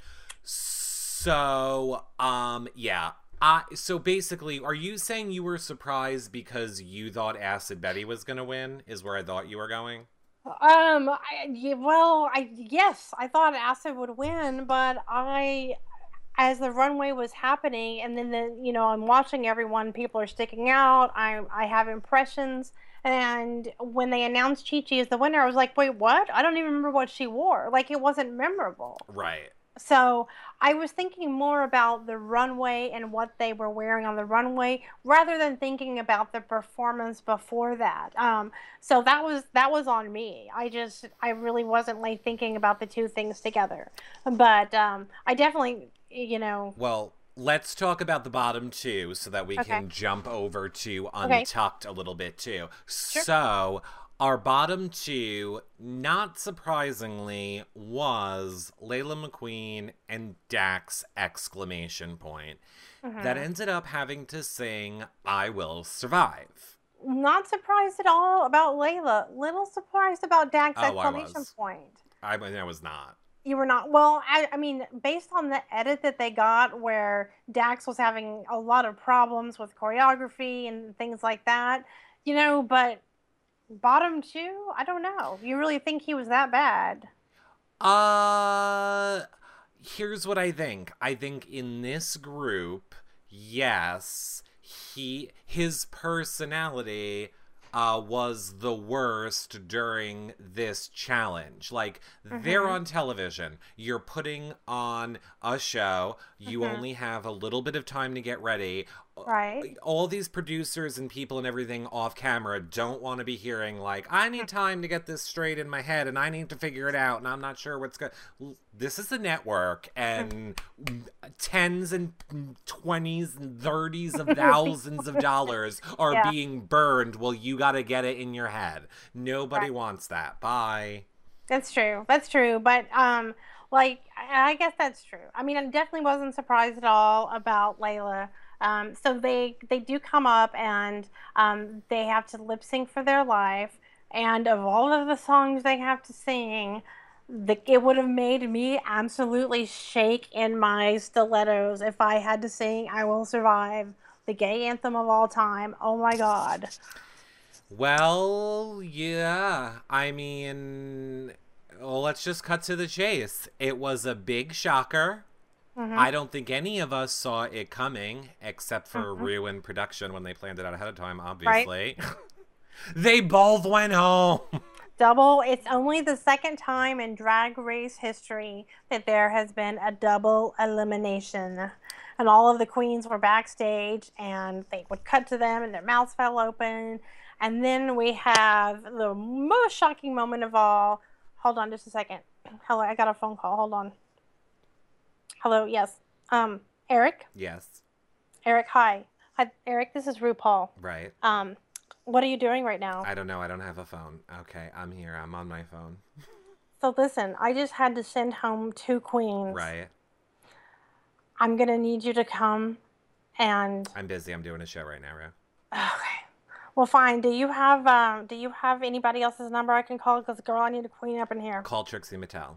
So, um, yeah. I so basically, are you saying you were surprised because you thought Acid Betty was gonna win? Is where I thought you were going? Um. I, well, I yes, I thought Acid would win, but I, as the runway was happening, and then the you know I'm watching everyone. People are sticking out. I I have impressions. And when they announced Chi Chi as the winner, I was like, wait, what? I don't even remember what she wore. Like, it wasn't memorable. Right. So I was thinking more about the runway and what they were wearing on the runway rather than thinking about the performance before that. Um, so that was that was on me. I just I really wasn't like thinking about the two things together. But um, I definitely you know Well, let's talk about the bottom two so that we Okay. can jump over to Okay. Untucked a little bit too. So, our bottom two, not surprisingly, was Laila McQueen and Dax exclamation point. mhm. That ended up having to sing I Will Survive. not surprised at all about Laila. Little surprised about Dax Oh, I exclamation was. point. I I was not. You were not well. I, I mean, based on the edit that they got, where Dax was having a lot of problems with choreography and things like that, you know. But bottom two, I don't know. You really think he was that bad? Uh here's what I think. I think in this group, yes, he his personality uh was the worst during this challenge. Like they're Mhm. on television. You're putting on a show. You Mhm. only have a little bit of time to get ready. Right. all these producers and people and everything off camera don't want to be hearing like i need time to get this straight in my head and i need to figure it out and i'm not sure what's going this is a network and tens and twenties and thirties of *laughs* thousands of dollars are Yeah. being burned well you got to get it in your head nobody Right. wants that bye That's true. That's true. But um, like I guess that's true. I mean, I definitely wasn't surprised at all about Laila. Um, so they they do come up and um, they have to lip sync for their life. And of all of the songs they have to sing, the, it would have made me absolutely shake in my stilettos if I had to sing "I Will Survive," the gay anthem of all time. Oh my god. Well, yeah. I mean, well, let's just cut to the chase. It was a big shocker. Mm-hmm. I don't think any of us saw it coming, except for mm-hmm. Ru production when they planned it out ahead of time, obviously. Right. *laughs* they both went home. Double, it's only the second time in drag race history that there has been a double elimination. And all of the queens were backstage, and they would cut to them, and their mouths fell open. And then we have the most shocking moment of all. Hold on just a second. Hello, I got a phone call. Hold on. Hello, yes. Um, Eric? Yes. Eric, hi. Hi, Eric, this is RuPaul. Right. Um, what are you doing right now? I don't know. I don't have a phone. Okay, I'm here. I'm on my phone. so listen, I just had to send home two queens. Right. I'm gonna need you to come and I'm busy. I'm doing a show right now, Ro. Okay. Well, fine. Do you have um, do you have anybody else's number I can call? Because girl, I need a queen up in here. Call Trixie Mattel.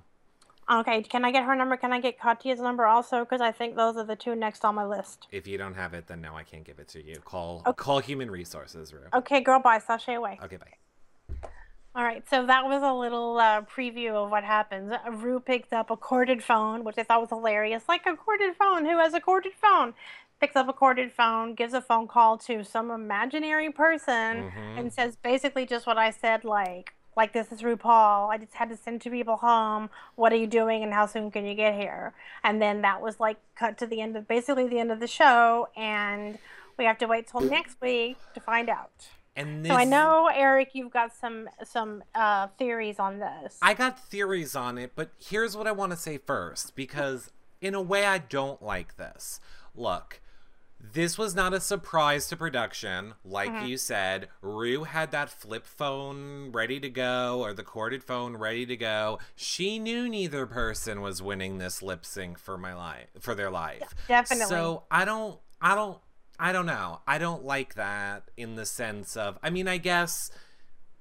Okay, can I get her number? Can I get Katya's number also? Because I think those are the two next on my list. If you don't have it, then no, I can't give it to you. Call okay. call Human Resources. Ru. Okay, girl, bye. Sashay away. Okay, bye. All right, so that was a little uh, preview of what happens. Ru picked up a corded phone, which I thought was hilarious. Like a corded phone. Who has a corded phone? Picks up a corded phone, gives a phone call to some imaginary person, mm-hmm. and says basically just what I said, like, like this is RuPaul. I just had to send two people home. What are you doing and how soon can you get here? And then that was like cut to the end of basically the end of the show and we have to wait till next week to find out. And this... so I know Eric, you've got some some uh, theories on this. I got theories on it, but here's what I want to say first because in a way I don't like this. Look, this was not a surprise to production. Like mm-hmm. you said, Ru had that flip phone ready to go or the corded phone ready to go. She knew neither person was winning this lip sync for my life for their life. Definitely. So I don't I don't I don't know. I don't like that in the sense of I mean, I guess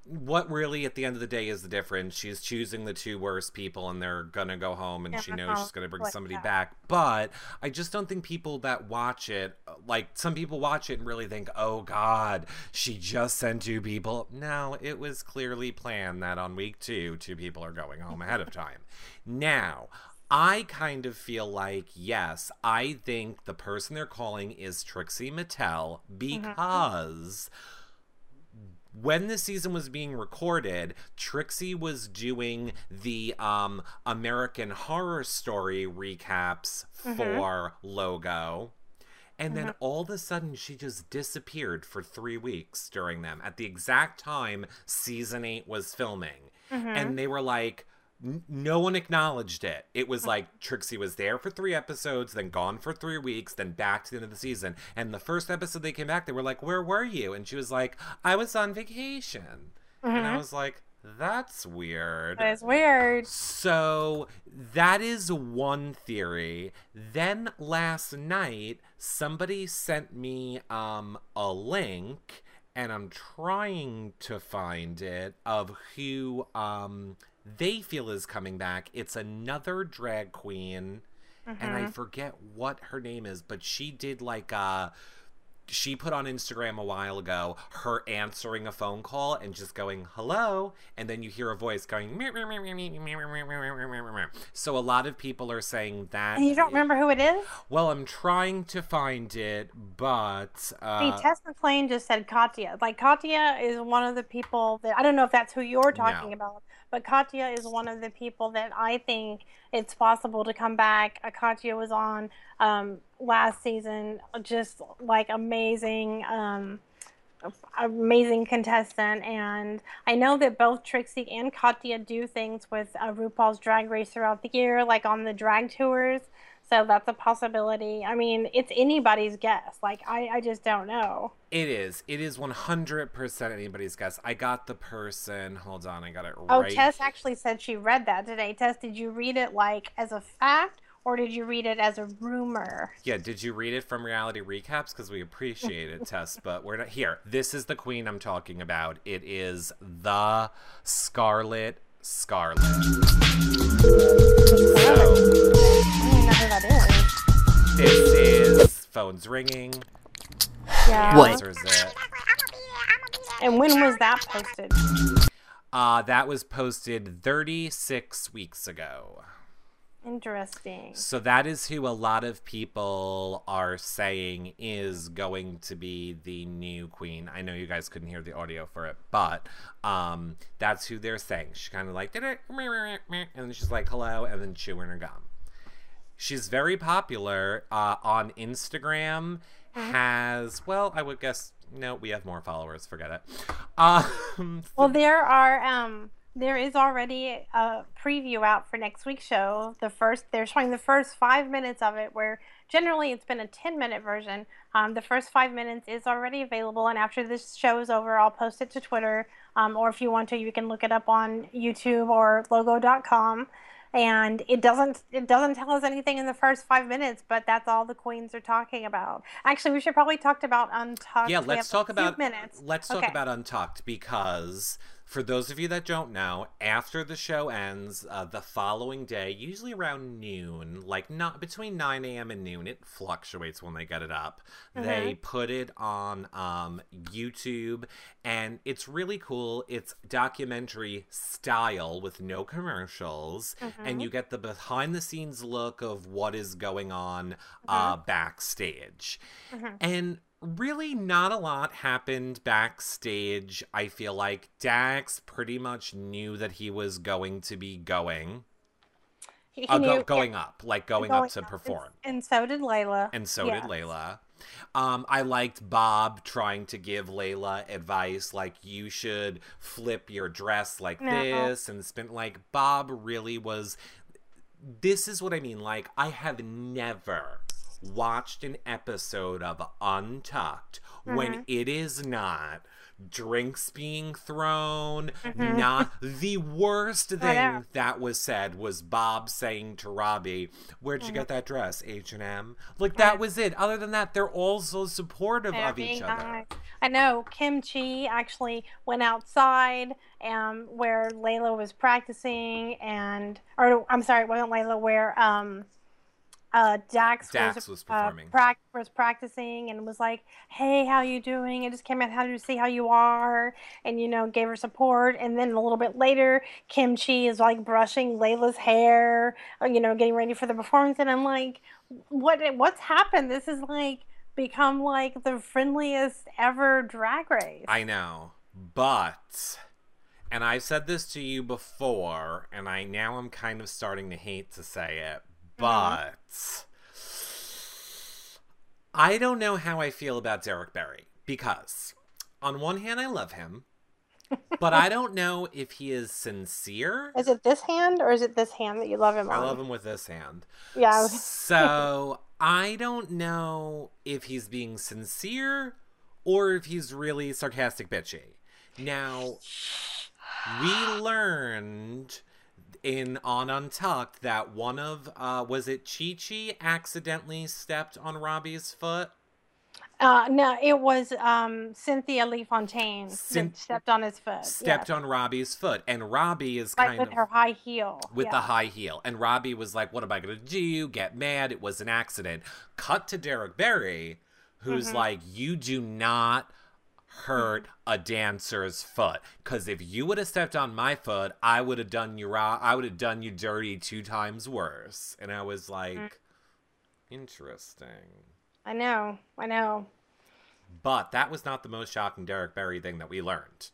what really at the end of the day is the difference? She's choosing the two worst people and they're gonna go home and yeah, she knows she's gonna bring somebody back. But i just don't think people that watch it like some people watch it and really think oh god she just sent two people. No it was clearly planned that on week two two people are going home ahead of time. Now I kind of feel like, yes, I think the person they're calling is Trixie Mattel mm-hmm. because mm-hmm when the season was being recorded, Trixie was doing the um, American Horror Story recaps mm-hmm. for Logo. And then mm-hmm. all of a sudden, she just disappeared for three weeks during them at the exact time season eight was filming. Mm-hmm. And they were like, no one acknowledged it. It was like Trixie was there for three episodes, then gone for three weeks, then back to the end of the season. And the first episode they came back, they were like, Where were you? And she was like, I was on vacation. Mm-hmm. And I mm-hmm. was like, that's weird. That is weird. So that is one theory. Then last night, somebody sent me um, a link, and I'm trying to find it of who um, they feel is coming back. It's another drag queen, mm-hmm. and I mm-hmm. forget what her name is, but she did like a she put on Instagram a while ago her answering a phone call and just going hello and then you hear a voice going so a lot of people are saying that and you don't remember who it is well i'm trying to find it but uh, hey, tess mclean just said katya like katya is one of the people that i don't know if that's who you're talking no. about but katya is one of the people that i think it's possible to come back uh, katya was on um, last season. Just like amazing, um, amazing contestant. And I know that both Trixie and Katya do things with uh, RuPaul's Drag Race throughout the year, like on the drag tours. So that's a possibility. I mean, it's anybody's guess. Like, I, I just don't know. It is. It is 100% anybody's guess. I got the person. Hold on, I got it Oh, right. Oh, Tess actually said she read that today. Tess, did you read it like as a fact or did you read it as a rumor? Yeah, did you read it from Reality Recaps? Because we appreciate it, Tess, but we're not here. This is the queen I'm talking about. It is the Scarlet Scarlet. So, I don't even know who that is. this is phones ringing. Yeah. What? And when was that posted? Uh, that was posted 36 weeks ago. Interesting. So that is who a lot of people are saying is going to be the new queen. I know you guys couldn't hear the audio for it, but um, that's who they're saying. She kind of like did it, and then she's like hello, and then chewing her gum. She's very popular uh, on Instagram. Has well, I would guess no, we have more followers. Forget it. Um, *laughs* Well, there are um there is already a preview out for next week's show. The first they're showing the first five minutes of it, where generally it's been a ten minute version. Um, the first five minutes is already available, and after this show is over, I'll post it to Twitter. Um, or if you want to, you can look it up on YouTube or Logo.com. And it doesn't it doesn't tell us anything in the first five minutes, but that's all the queens are talking about. Actually, we should probably talk about Untucked. yeah let's talk about minutes. let's talk Okay. about untucked because for those of you that don't know after the show ends uh, the following day usually around noon like not between 9 a.m and noon it fluctuates when they get it up. They put it on um, youtube and it's really cool. It's documentary style with no commercials and you get the behind the scenes look of what is going on uh, backstage. And really not a lot happened backstage. I feel like Dax pretty much knew that he was going to be going, He uh, go, knew- going up, like going, going up to up. perform. And, and so did Laila. And so Yes. did Laila. Um, I liked Bob trying to give Laila advice, like you should flip your dress like No. this, and spin. Like Bob really was. This is what I mean. Like I have never watched an episode of Untucked Mm-hmm. when it is not drinks being thrown Mm-hmm. not the worst know. *laughs* thing that was said was bob saying to robbie where'd Mm-hmm. you get that dress h&m like that was it other than that they're all so supportive of each other nice. I know Kim Chi actually went outside um, where Laila was practicing, and or I'm sorry, it wasn't Laila. Where um, uh, Dax, Dax was uh, performing. prac- was practicing and was like, "Hey, how you doing? I just came out how to see how you are," and you know gave her support. And then a little bit later, Kim Chi is like brushing Laila's hair, uh, you know, getting ready for the performance, and I'm like, "What? What's happened? This is like." become like the friendliest ever drag race. i know but and i've said this to you before and i now i'm kind of starting to hate to say it but i don't know how i feel about derrick barry because on one hand i love him but i don't know if he is sincere *laughs* Is it this hand or is it this hand that you love him I on? love him with this hand. Yeah. So I don't know if he's being sincere or if he's really sarcastic bitchy. Now, we learned in on Untucked that one of uh was it Chi Chi accidentally stepped on Robbie's foot? Uh, no, it was um, Cynthia Lee Fontaine Cyn- stepped on his foot. Stepped yes. on Robbie's foot and Robbie is right kind with of with her high heel. with yeah. the high heel. And Robbie was like, What am I going to do? Get mad. It was an accident. Cut to Derrick Barry, who's Mm-hmm. like, You do not hurt a dancer's foot. Because if you would have stepped on my foot, I would have done you raw. I would have done you dirty two times worse. And I was like, Mm. Interesting. I know, I know. But that was not the most shocking Derrick Barry thing that we learned.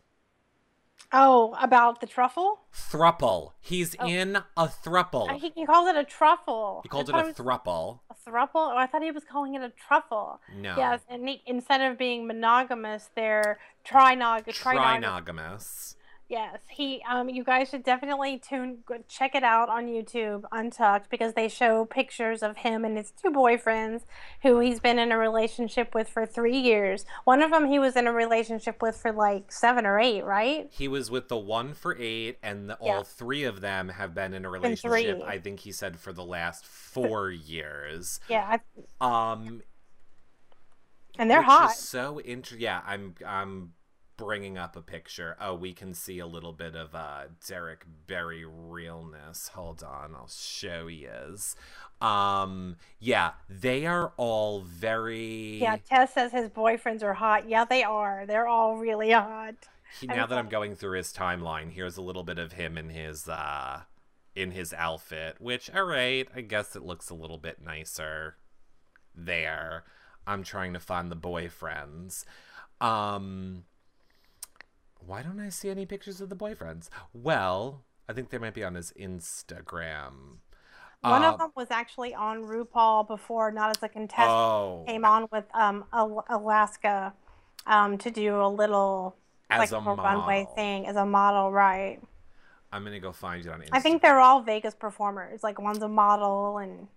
Oh, about the truffle? Thruple. He's Oh. in a thruple. He, he calls it a truffle. He called I it a thruple. a thruple. Oh, I thought he was calling it a truffle. No. Yes, and he, instead of being monogamous, they're trinog. trinog- Trinogamous. Yes, he. Um, you guys should definitely tune, check it out on YouTube, Untucked, because they show pictures of him and his two boyfriends, who he's been in a relationship with for three years. One of them he was in a relationship with for like seven or eight, right? He was with the one for eight, and the, Yeah. all three of them have been in a relationship. I think he said for the last four years. Yeah, I, Um, and they're hot. So inter- Yeah, I'm. I'm bringing up a picture. Oh, we can see a little bit of uh Derrick Barry realness. Hold on, I'll show yous. Um, yeah, they are all very. Yeah, Tess says his boyfriends are hot. Yeah, they are. They're all really hot. He, now that I'm going through his timeline, here's a little bit of him in his uh in his outfit, which all right, I guess it looks a little bit nicer there. I'm trying to find the boyfriends. Um why don't I see any pictures of the boyfriends? Well, I think they might be on his Instagram. One Uh, of them was actually on RuPaul before, not as a contestant. Oh, Came on with um Alaska um to do a little as like a runway thing as a model, right? I'm gonna go find it on Instagram. I think they're all Vegas performers. Like one's a model and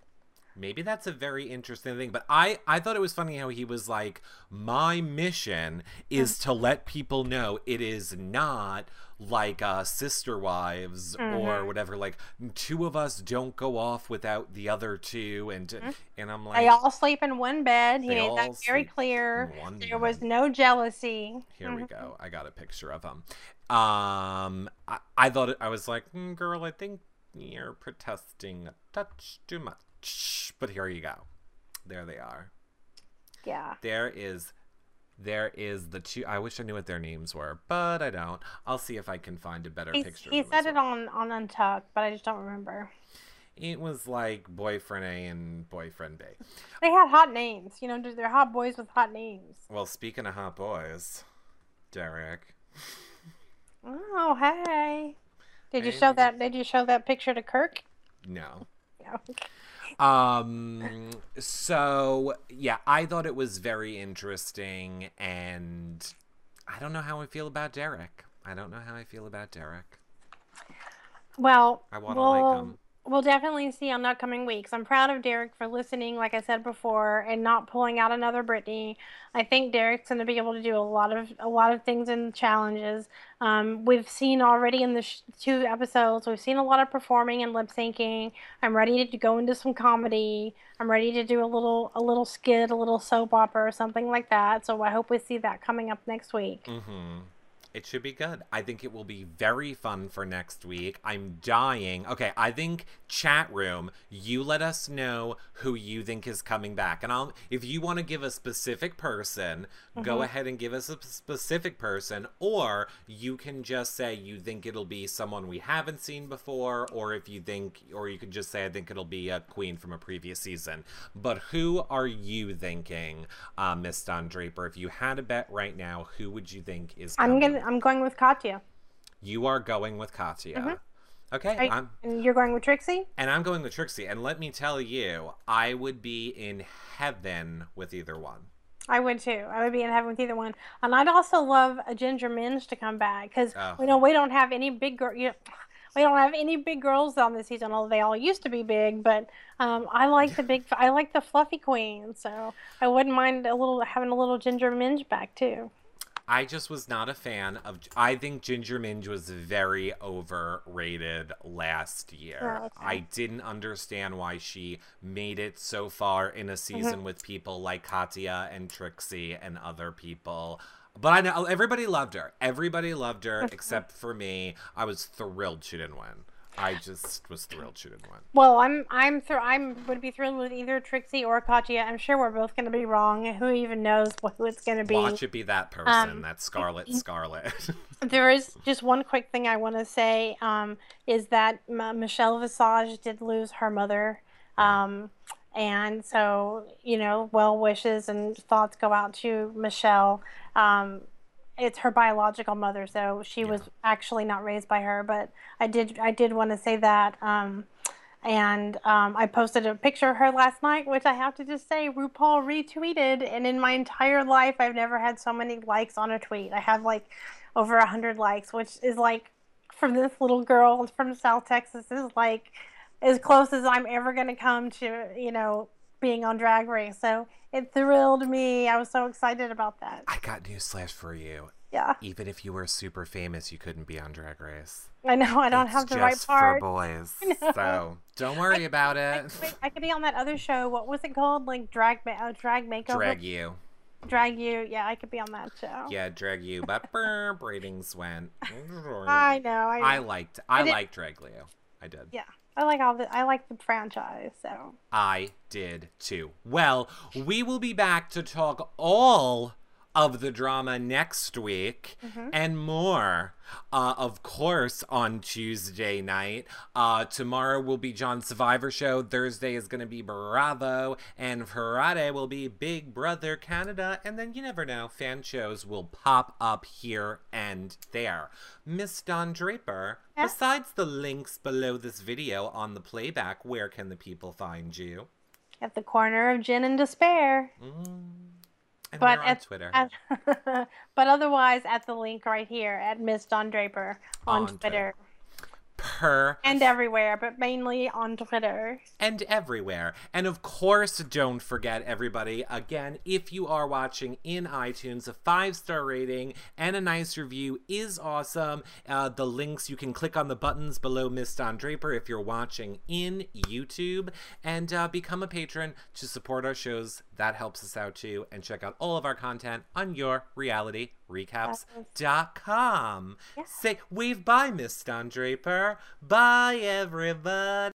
Maybe that's a very interesting thing, but I I thought it was funny how he was like, "My mission is to let people know it is not like uh sister wives or Mhm. whatever like two of us don't go off without the other two and and I'm like they all sleep in one bed. He made that very clear. There was no jealousy. Here we Mhm. go. I got a picture of him. Um, I, I thought it, I was like, "Mm, girl, I think you're protesting a touch too much. But here you go. There they are. Yeah. There is, there is the two. I wish I knew what their names were, but I don't. I'll see if I can find a better picture. he said it well. on on Untucked, but I just don't remember. It was like boyfriend A and boyfriend B. They had hot names. You know, they're hot boys with hot names. Well, speaking of hot boys, Derek. Oh, hey. Did you Hey. show that? Did you show that picture to Kirk? No. *laughs* No. Um so yeah, I thought it was very interesting and I don't know how I feel about Derrick. I don't know how I feel about Derrick. Well, I want to we'll, like him. We'll definitely see on upcoming weeks. I'm proud of Derrick for listening, like I said before, and not pulling out another Britney. I think Derrick's going to be able to do a lot of a lot of things in challenges. Um, we've seen already in the sh- two episodes. We've seen a lot of performing and lip syncing. I'm ready to go into some comedy. I'm ready to do a little a little skit, a little soap opera, or something like that. So I hope we see that coming up next week. Mhm. It should be good. I think it will be very fun for next week. I'm dying. Okay, I think chat room, you let us know who you think is coming back. And I'll if you want to give a specific person, go ahead and give us a specific person or you can just say you think it'll be someone we haven't seen before or if you think or you could just say I think it'll be a queen from a previous season. But who are you thinking, uh, Miss Don Draper? If you had a bet right now, who would you think is I'm coming? gonna I'm going with Katya. You are going with Katya. Okay, you- and you're going with Trixie. and I'm going with Trixie. And let me tell you, I would be in heaven with either one. I would too. I would be in heaven with either one. And I'd also love a Ginger Minj to come back because Oh. you know we don't have any big girl. You know, we don't have any big girls on this season. Although they all used to be big, but um, I like the big. I like the fluffy queen. So I wouldn't mind a little having a little Ginger Minj back too. I just was not a fan of. I think Ginger Minj was very overrated last year. Oh, okay. I didn't understand why she made it so far in a mm-hmm. season with people like Katya and Trixie and other people. But I know everybody loved her. Everybody loved her except for me. I was thrilled she didn't win. I just was thrilled she didn't win. Well, I'm I'm thr- I'm would be thrilled with either Trixie or Katya. I'm sure we're both going to be wrong. Who even knows what, who it's going to be? Watch it be that person. Um, that Scarlet *laughs* Scarlet. *laughs* There is just one quick thing I want to say um, is that M- Michelle Visage did lose her mother. Um, and so, you know, well wishes and thoughts go out to Michelle. Um, it's her biological mother, so she was actually not raised by her. But I did, I did want to say that. Um, and um, I posted a picture of her last night, which I have to just say RuPaul retweeted. And in my entire life, I've never had so many likes on a tweet. I have like over a hundred likes, which is like from this little girl from South Texas is like as close as I'm ever gonna come to you know being on Drag Race. So it thrilled me. I was so excited about that. I got news slash for you. Yeah. Even if you were super famous, you couldn't be on Drag Race. I know. I don't it's have the right part. for boys. *laughs* So don't worry I, about I, it. wait, I could be on that other show. What was it called? Like drag, uh, drag makeover. Drag U. Drag U. Yeah, I could be on that show. Yeah, Drag U. But brr, ratings went. *laughs* I know. I, know. I liked. I, I liked Drag Leo. I did. Yeah, I like all the. I like the franchise. So I did too. Well, we will be back to talk all of the drama next week Mm-hmm. and more. Uh, of course, on Tuesday night. Uh, tomorrow will be John's Survivor Show. Thursday is going to be Bravo. And Friday will be Big Brother Canada. And then you never know, fan shows will pop up here and there. Miss Don Draper, besides the links below this video on the playback, where can the people find you? at the corner of gin and despair. And But we're on at, Twitter. at *laughs* but otherwise at the link right here at Miss Don Draper on, On Twitter. Twitter. Per and everywhere, but mainly on Twitter. and everywhere. And of course, don't forget, everybody, again, if you are watching in iTunes, a five star rating and a nice review is awesome. Uh, the links, you can click on the buttons below Miss Don Draper if you're watching in YouTube and uh, become a patron to support our shows. That helps us out too. And check out all of our content on your reality recaps.com. Yes. Say, wave bye, Miss Don Draper. Bye, everybody.